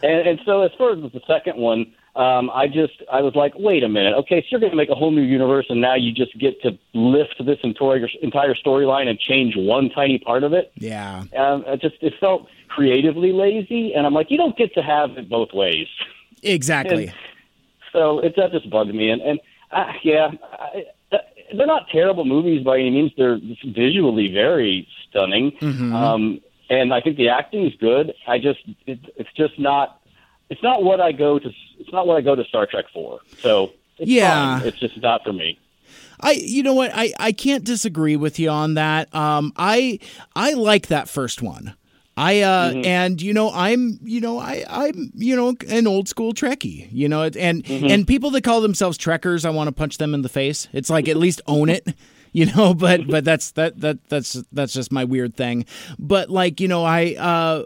Speaker 29: And, and so as far as the second one, um, I just I was like, wait a minute, okay, so you're going to make a whole new universe, and now you just get to lift this entire entire storyline and change one tiny part of it.
Speaker 1: Yeah.
Speaker 29: Um, it just it felt creatively lazy, and I'm like, you don't get to have it both ways.
Speaker 1: Exactly.
Speaker 29: And so it that just bugged me, and and uh, yeah, I, uh, they're not terrible movies by any means. They're visually very stunning,
Speaker 1: Mhm.
Speaker 29: um, and I think the acting is good. I just it, it's just not it's not what I go to it's not what I go to Star Trek for. So it's
Speaker 1: Yeah.
Speaker 29: fine. it's just not for me.
Speaker 1: I you know what I I can't disagree with you on that. Um I I like that first one. I uh
Speaker 29: Mhm.
Speaker 1: and you know I'm you know I I'm you know an old school Trekkie, you know, and
Speaker 29: Mhm.
Speaker 1: and people that call themselves Trekkers, I want to punch them in the face. It's like at least own it. You know, but but that's that that that's that's just my weird thing. But like, you know, I uh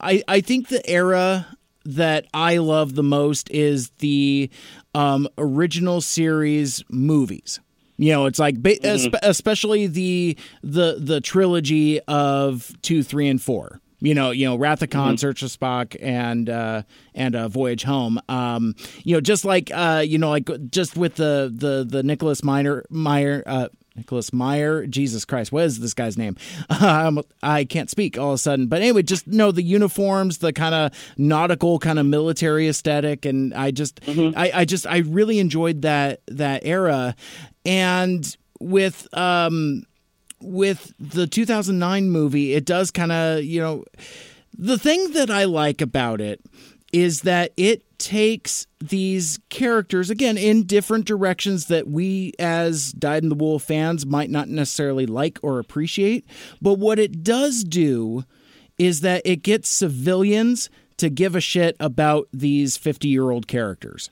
Speaker 1: I I think the era that I love the most is the um, original series movies. You know, it's like
Speaker 29: Mhm.
Speaker 1: especially the the the trilogy of two, three, and four. You know, you know, Wrath of Khan,
Speaker 29: Mhm.
Speaker 1: Search of Spock, and uh, and uh, Voyage Home. Um, you know, just like uh, you know, like just with the the the Nicholas Meyer Meyer. Uh, Nicholas Meyer, Jesus Christ, what is this guy's name? Um, I can't speak all of a sudden. But anyway, just know the uniforms, the kind of nautical, kind of military aesthetic, and I just, I, I just, I really enjoyed that that era. And with um, with the 2009 movie, it does kind of, you know, the thing that I like about it is that it takes these characters again in different directions that we as Dyed in the Wool fans might not necessarily like or appreciate. But what it does do is that it gets civilians to give a shit about these 50 year old characters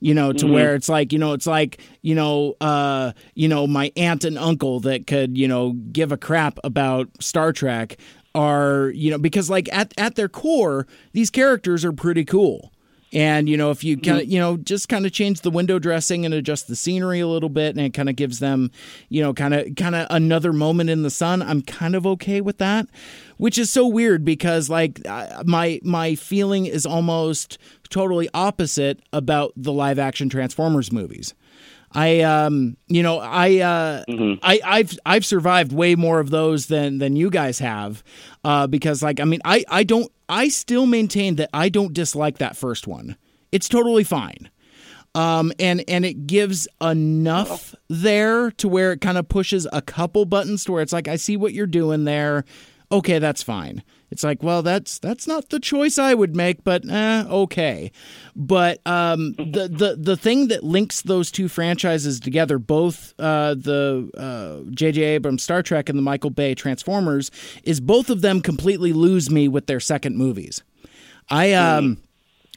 Speaker 1: you know to
Speaker 29: Mhm.
Speaker 1: where it's like you know it's like you know uh you know my aunt and uncle that could you know give a crap about star trek are you know because like at at their core these characters are pretty cool and you know if you mm-hmm. kind of you know just kind of change the window dressing and adjust the scenery a little bit and it kind of gives them you know kind of kind of another moment in the sun i'm kind of okay with that which is so weird because like my my feeling is almost totally opposite about the live action transformers movies I um you know I uh I I've I've survived way more of those than than you guys have uh because like I mean I I don't I still maintain that I don't dislike that first one. It's totally fine. Um and and it gives enough there to where it kind of pushes a couple buttons to where it's like I see what you're doing there. Okay, that's fine. It's like, well, that's that's not the choice I would make, but eh, okay. But um, the the the thing that links those two franchises together, both uh, the uh, J.J. Abrams Star Trek and the Michael Bay Transformers, is both of them completely lose me with their second movies. I um,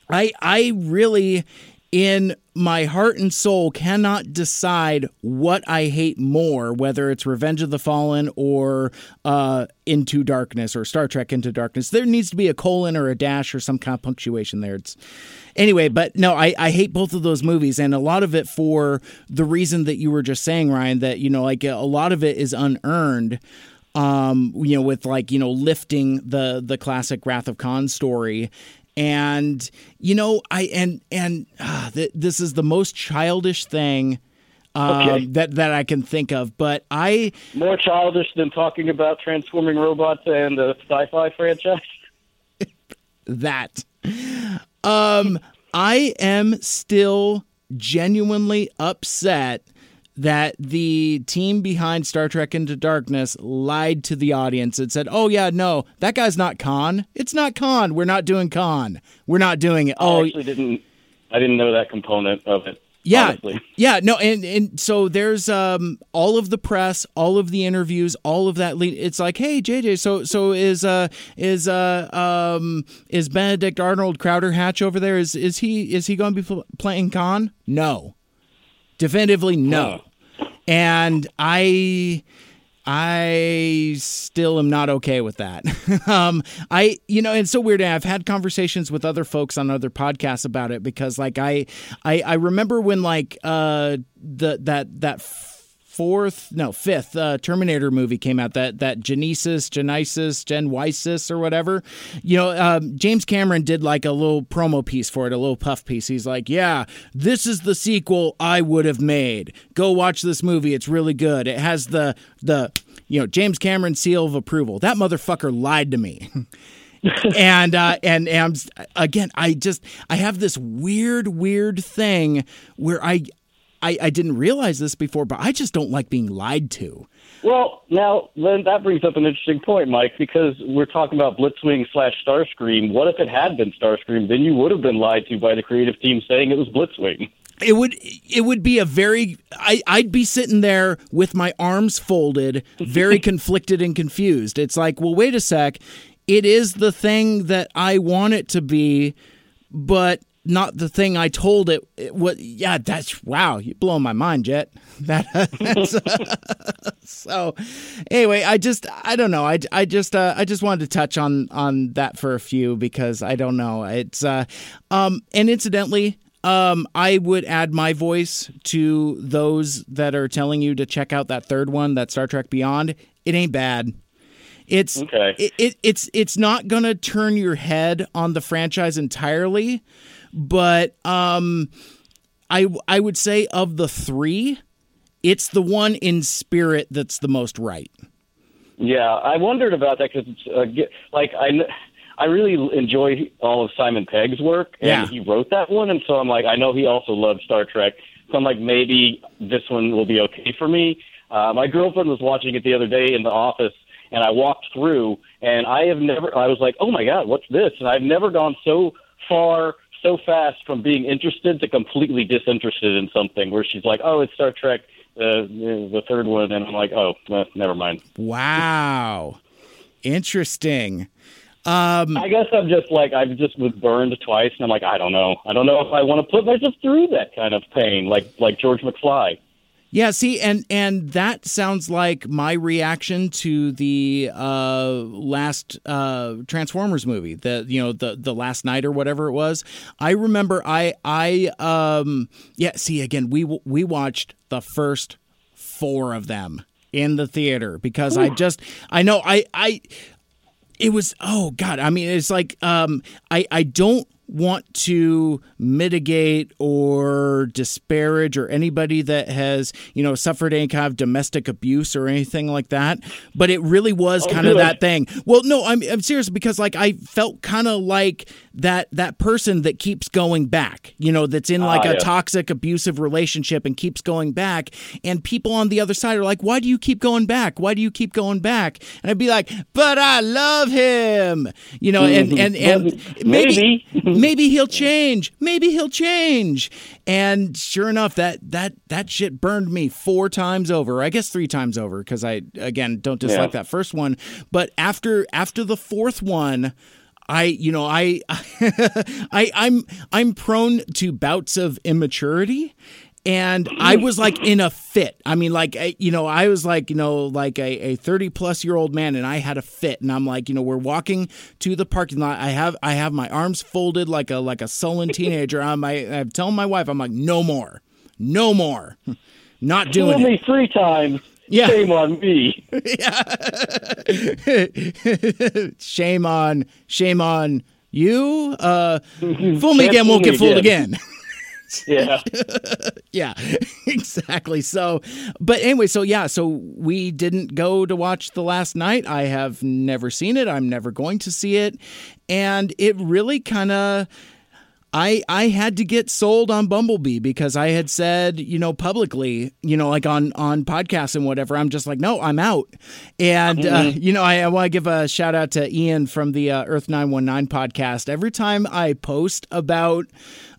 Speaker 1: I I really in my heart and soul cannot decide what I hate more, whether it's Revenge of the Fallen or uh, Into Darkness or Star Trek Into Darkness. There needs to be a colon or a dash or some kind of punctuation there. It's anyway, but no, I, I hate both of those movies, and a lot of it for the reason that you were just saying, Ryan. That you know, like a lot of it is unearned um, you know, with like you know lifting the the classic Wrath of Khan story, and you know, I and and uh, th- this is the most childish thing. Um,
Speaker 29: Okay.
Speaker 1: that that I can think of, but I
Speaker 29: More childish than talking about transforming robots and the sci-fi franchise.
Speaker 1: that um I am still genuinely upset that the team behind Star Trek Into Darkness lied to the audience and said, "Oh yeah, no, that guy's not Khan. It's not Khan. We're not doing Khan. We're not doing it."
Speaker 29: I
Speaker 1: Oh,
Speaker 29: actually didn't. I didn't know that component of it.
Speaker 1: yeah,
Speaker 29: honestly.
Speaker 1: yeah, no, and and so there's um all of the press, all of the interviews, all of that. Lead, it's like, hey, JJ, so so is uh is uh um is Benedict Arnold Crowder Hatch over there? Is is he is he going to be pl- playing Khan? No, definitively no. And I I still am not okay with that. um, I, you know, it's so weird. I've had conversations with other folks on other podcasts about it because, like, I, I, I remember when like uh, the that that fourth, no, fifth uh, Terminator movie came out. That that Genesis, Genesis, Gen Wysis, or whatever. You know, um, James Cameron did like a little promo piece for it, a little puff piece. He's like, "Yeah, this is the sequel I would have made. Go watch this movie. It's really good. It has the the you know James Cameron seal of approval." That motherfucker lied to me. and uh, and and again, I just I have this weird, weird thing where I, I I didn't realize this before, but I just don't like being lied to.
Speaker 29: Well, now then that brings up an interesting point, Mike, because we're talking about Blitzwing slash Starscream. What if it had been Starscream? Then you would have been lied to by the creative team saying it was Blitzwing.
Speaker 1: It would it would be a very I I'd be sitting there with my arms folded, very conflicted and confused. It's like, well, wait a sec, it is the thing that I want it to be, but not the thing I told it. it what? Yeah, that's wow. You blow my mind, Jet. That that's, so. Anyway, I just I don't know. I, I just uh, I just wanted to touch on on that for a few because I don't know. It's uh um and incidentally. Um, I would add my voice to those that are telling you to check out that third one, that Star Trek Beyond. It ain't bad. It's
Speaker 29: Okay.
Speaker 1: it, it it's it's not gonna turn your head on the franchise entirely, but um, I I would say of the three, it's the one in spirit that's the most right.
Speaker 29: Yeah, I wondered about that because it's uh, like I, kn- I really enjoy all of Simon Pegg's work, and
Speaker 1: Yeah.
Speaker 29: he wrote that one, and so I'm like, I know he also loved Star Trek, so I'm like, maybe this one will be okay for me. Uh, my girlfriend was watching it the other day in the office, and I walked through, and I have never. I was like, oh my god, what's this? And I've never gone so far. So fast from being interested to completely disinterested in something, where she's like, "Oh, it's Star Trek, uh, the third one," and I'm like, "Oh, well, never mind."
Speaker 1: Wow, interesting. Um,
Speaker 29: I guess I'm just like I've just was burned twice, and I'm like I don't know. I don't know if I want to put myself through that kind of pain, like like George McFly.
Speaker 1: Yeah, see, and and that sounds like my reaction to the uh, last uh, Transformers movie, the you know the the Last Knight or whatever it was. I remember I I um yeah. See, again, we we watched the first four of them in the theater because I just I know I I it was oh god i mean it's like um i i don't want to mitigate or disparage or anybody that has you know suffered any kind of domestic abuse or anything like that. But it really was
Speaker 29: Oh,
Speaker 1: kind of that thing. Well no i'm, I'm serious because like i felt kind of like that that person that keeps going back you know that's in like
Speaker 29: Ah,
Speaker 1: a
Speaker 29: yeah.
Speaker 1: toxic abusive relationship and keeps going back. And people on the other side are like why do you keep going back? Why do you keep going back? And i'd be like but i love him you know and and and
Speaker 29: Mhm.
Speaker 1: maybe maybe he'll change maybe he'll change and sure enough that that that shit burned me four times over i guess three times over because i again don't dislike
Speaker 29: Yeah.
Speaker 1: that first one but after after the fourth one I, you know, I, I, I'm, I'm prone to bouts of immaturity. And I was like in a fit. I mean, like, I- you know, I was like, you know, like a, a 30 plus year old man and I had a fit. And I'm like, you know, we're walking to the parking lot. I have, I have my arms folded like a, like a sullen teenager. I'm, I, I'm telling my wife, I'm like, no more, no more, not doing
Speaker 29: Fool
Speaker 1: it.
Speaker 29: me three times.
Speaker 1: Yeah.
Speaker 29: Shame on me. yeah.
Speaker 1: shame on shame on you uh fool me again won't get fooled
Speaker 29: again.
Speaker 1: again
Speaker 29: Yeah.
Speaker 1: yeah exactly so but anyway so yeah so we didn't go to watch the Last Knight i have never seen it i'm never going to see it and it really kind of I I had to get sold on Bumblebee because I had said, you know, publicly, you know, like on on podcasts and whatever. I'm just like, no, I'm out. And uh,
Speaker 29: Mhm.
Speaker 1: you know, I, I want to give a shout out to Ian from the uh, Earth 919 podcast. Every time I post about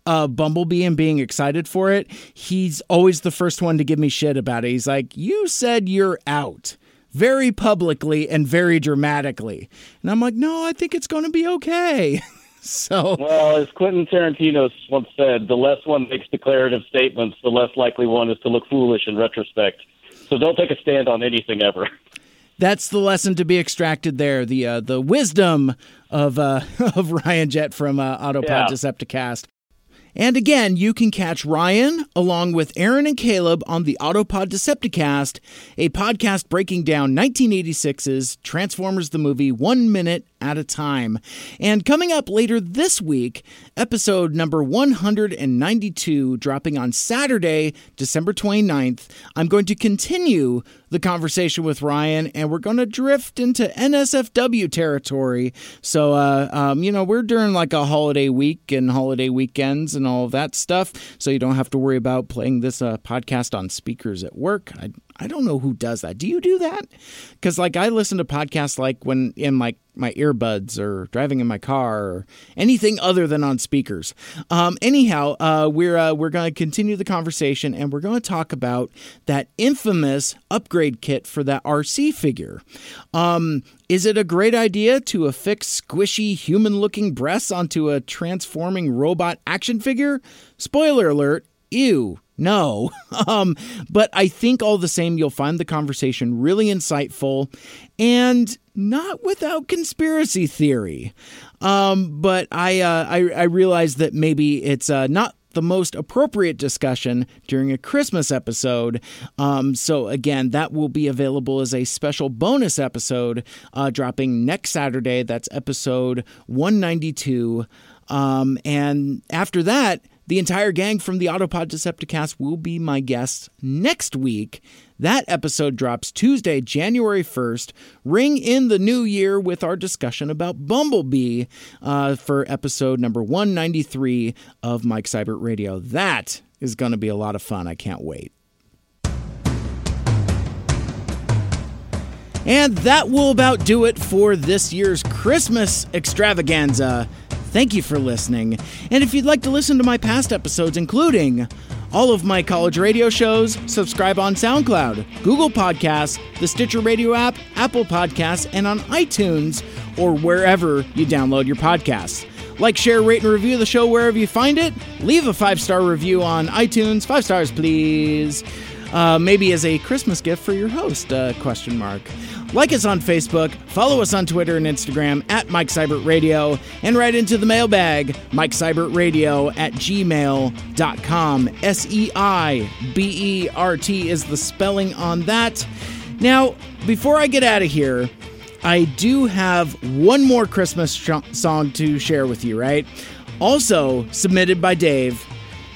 Speaker 1: uh, Bumblebee and being excited for it, he's always the first one to give me shit about it. He's like, "You said you're out." Very publicly and very dramatically. And I'm like, no, I think it's going to be okay. so,
Speaker 29: Well, as Quentin Tarantino once said, the less one makes declarative statements, the less likely one is to look foolish in retrospect. So don't take a stand on anything ever.
Speaker 1: That's the lesson to be extracted there. The uh, the wisdom of uh, of Ryan Jet from uh, Autopod
Speaker 29: Yeah.
Speaker 1: Decepticast. And again, you can catch Ryan along with Aaron and Caleb on the Autopod Decepticast, a podcast breaking down 1986's Transformers the movie one minute at a time. And coming up later this week, episode number 192, dropping on Saturday, December 29th, I'm going to continue the conversation with Ryan and we're going to drift into NSFW territory. So, uh, um, you know, we're during like a holiday week and holiday weekends and all of that stuff. So you don't have to worry about playing this uh, podcast on speakers at work. I, I don't know who does that. Do you do that? Because like I listen to podcasts like when in like my earbuds or driving in my car or anything other than on speakers. Um, anyhow, uh, we're uh, we're going to continue the conversation and we're going to talk about that infamous upgrade kit for that RC figure. Um, is it a great idea to affix squishy human-looking breasts onto a transforming robot action figure? Spoiler alert: Ew. No. Um, but I think all the same, you'll find the conversation really insightful and not without conspiracy theory. Um, but I, uh, I, I realize that maybe it's uh, not the most appropriate discussion during a Christmas episode. Um, so, again, that will be available as a special bonus episode uh, dropping next Saturday. That's episode 192. Um, and after that, the entire gang from the Autopod Decepticast will be my guests next week. That episode drops Tuesday, January 1st. Ring in the new year with our discussion about Bumblebee uh, for episode number 193 of Mike Seibert Radio. That is going to be a lot of fun. I can't wait. And that will about do it for this year's Christmas extravaganza. Thank you for listening. And if you'd like to listen to my past episodes, including all of my college radio shows, subscribe on SoundCloud, Google Podcasts, the Stitcher Radio app, Apple Podcasts, and on iTunes or wherever you download your podcasts. Like, share, rate, and review the show wherever you find it. Leave a five star review on iTunes. Five stars, please. Uh, maybe as a Christmas gift for your host? Uh, question mark. Like us on Facebook, follow us on Twitter and Instagram at Mike Seibert Radio, and write into the mailbag, Mike Seibert Radio at gmail.com. S E I B E R T is the spelling on that. Now, before I get out of here, I do have one more Christmas sh- song to share with you, right? Also submitted by Dave.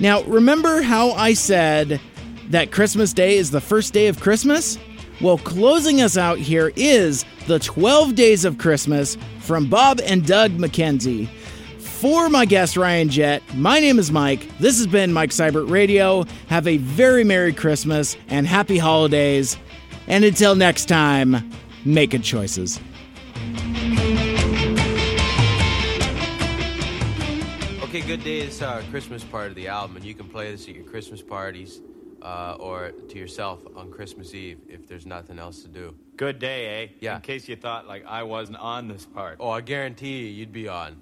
Speaker 1: Now, remember how I said that Christmas Day is the first day of Christmas? Well, closing us out here is the 12 Days of Christmas from Bob and Doug McKenzie. For my guest, Ryan Jett, my name is Mike. This has been Mike Seibert Radio. Have a very Merry Christmas and Happy Holidays. And until next time, make good choices.
Speaker 30: Okay, Good Day is our uh, Christmas part of the album, and you can play this at your Christmas parties. Uh, or to yourself on Christmas Eve if there's nothing else to do.
Speaker 31: Good day, eh?
Speaker 30: Yeah.
Speaker 31: In case you thought like I wasn't on this part.
Speaker 30: Oh, I guarantee you, you'd be on.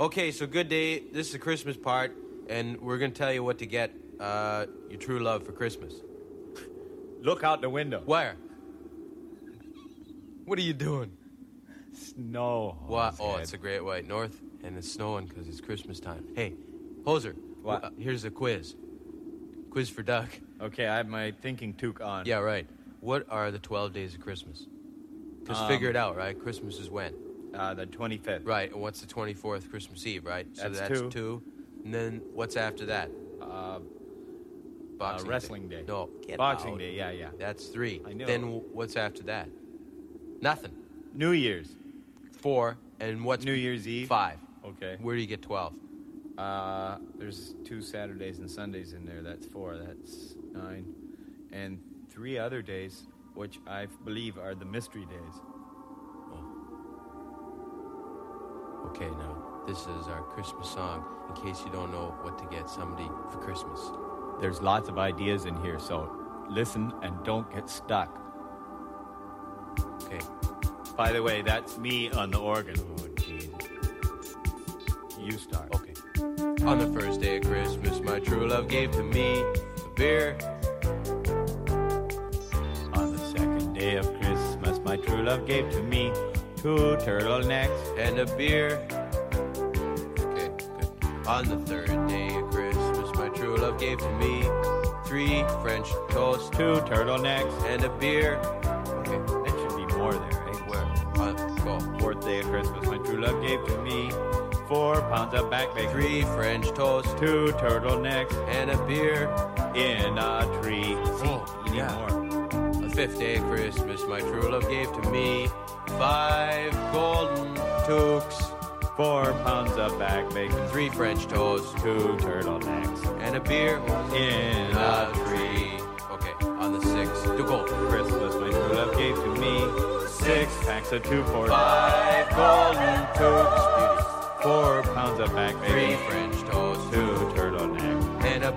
Speaker 30: Okay, so good day. This is the Christmas part, and we're gonna tell you what to get uh, your true love for Christmas.
Speaker 31: Look out the window.
Speaker 30: Where? What are you doing?
Speaker 31: Snow.
Speaker 30: What? Oh, it's a great white north, and it's snowing because it's Christmas time. Hey, Hoser.
Speaker 31: What?
Speaker 30: uh, here's a quiz. Quiz for Doug.
Speaker 31: Okay, I have my thinking toque on.
Speaker 30: Yeah, right. What are the 12 days of Christmas? Just
Speaker 31: Um,
Speaker 30: figure it out, right? Christmas is when?
Speaker 31: Uh, the 25th.
Speaker 30: Right, and what's the 24th? Christmas Eve, right? So
Speaker 31: That's
Speaker 30: that's
Speaker 31: two.
Speaker 30: two. And then what's after that?
Speaker 31: Uh,
Speaker 30: Boxing
Speaker 31: wrestling day.
Speaker 30: No, get
Speaker 31: Boxing
Speaker 30: out.
Speaker 31: Day, yeah, yeah.
Speaker 30: That's three.
Speaker 31: I know.
Speaker 30: Then w- what's after that? Nothing.
Speaker 31: New Year's.
Speaker 30: Four. And what's
Speaker 31: New Year's Eve.
Speaker 30: five?
Speaker 31: Okay.
Speaker 30: Where do you get 12?
Speaker 31: Uh, there's two Saturdays and Sundays in there. That's four. That's nine. And three other days, which I believe are the mystery days. Oh.
Speaker 30: Okay, now, this is our Christmas song in case you don't know what to get somebody for Christmas.
Speaker 31: There's lots of ideas in here, so listen and don't get stuck.
Speaker 30: Okay.
Speaker 31: By the way, that's me on the organ.
Speaker 30: Oh, jeez.
Speaker 31: You start.
Speaker 30: Okay. On the first day of Christmas, my true love gave to me beer.
Speaker 31: On the second day of Christmas, my true love gave to me two turtlenecks.
Speaker 30: and a beer. Okay, good. On the third day of Christmas, my true love gave to me three French toast,
Speaker 31: Two turtlenecks.
Speaker 30: and a beer.
Speaker 31: Okay, that should be more there, right?
Speaker 30: Where? On, go.
Speaker 31: Fourth day of Christmas, my true love gave to me four pounds of back bacon.
Speaker 30: Three French toast
Speaker 31: Two turtlenecks
Speaker 30: and a beer.
Speaker 31: In a tree. See,
Speaker 30: Oh,
Speaker 31: you need
Speaker 30: yeah.
Speaker 31: more.
Speaker 30: On the fifth day of Christmas, my true love gave to me five golden toques,
Speaker 31: Four pounds of back bacon.
Speaker 30: three French toasts,
Speaker 31: Two turtlenecks
Speaker 30: and a beer.
Speaker 31: in
Speaker 30: A tree. Okay, on the sixth, to go.
Speaker 31: Christmas, my true love gave to me six packs of two for
Speaker 30: Five golden toques,
Speaker 31: four pounds of back
Speaker 30: bacon, Three. French toasts,
Speaker 31: Two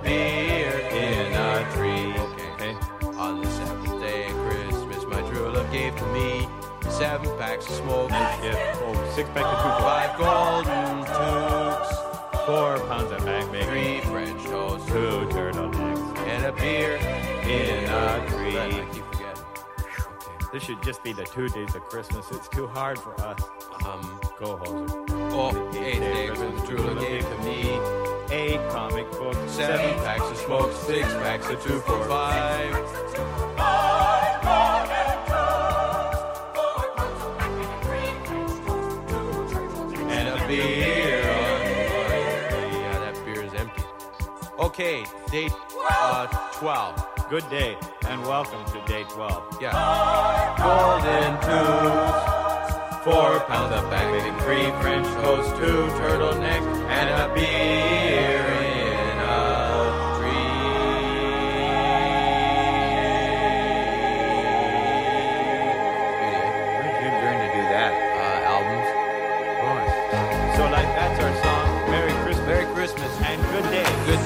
Speaker 30: beer
Speaker 31: in a tree.
Speaker 30: Okay. On the seventh day of Christmas, my true love gave to me seven packs of smoke,
Speaker 31: gift. Oh, six packs of two
Speaker 30: five golden toques,
Speaker 31: four pounds of back bacon.
Speaker 30: three French toast,
Speaker 31: Two turtle turtlenecks
Speaker 30: and a beer
Speaker 31: in a tree.
Speaker 30: I keep forgetting. Okay.
Speaker 31: This should just be the two days of Christmas. It's too hard for us.
Speaker 30: Um.
Speaker 31: Go, Hoser.
Speaker 30: Oh, eighth day of Christmas, true love gave to me
Speaker 31: Comic books.
Speaker 30: seven packs of smoke, six packs of two for five. and a beer. Yeah, that beer is empty. Okay, date uh, 12.
Speaker 31: Good day, and welcome to day 12.
Speaker 30: Yeah. Golden tubes, four pounds of bacon, three French toast, two turtlenecks, and a beer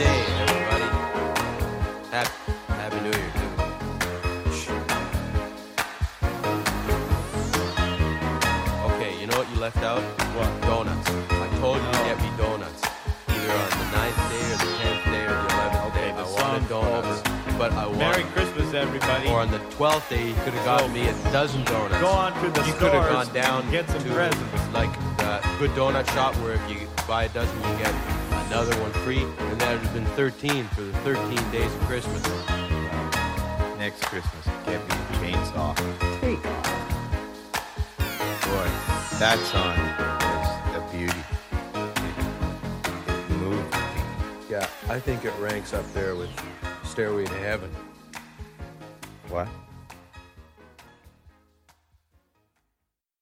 Speaker 31: day.
Speaker 30: Everybody. Happy, Happy New Year, too. Okay, you know what you left out?
Speaker 31: What?
Speaker 30: Donuts. I told you to get me donuts. Either on the ninth day or the tenth day or the eleventh day.
Speaker 31: the
Speaker 30: I wanted donuts. But I
Speaker 31: Merry Christmas, everybody.
Speaker 30: or on the twelfth day, you could have gotten me a dozen donuts.
Speaker 31: Go on to the
Speaker 30: You could have gone down
Speaker 31: get some
Speaker 30: to
Speaker 31: presents.
Speaker 30: like the good donut shop where if you buy a dozen, you get another one free, and that would have been 13 for the 13 days of Christmas.
Speaker 31: Next Christmas, get me a chainsaw. Take off. Boy, that song is a beauty. It moved.
Speaker 30: Yeah, I think it ranks up there with Stairway to Heaven.
Speaker 31: What?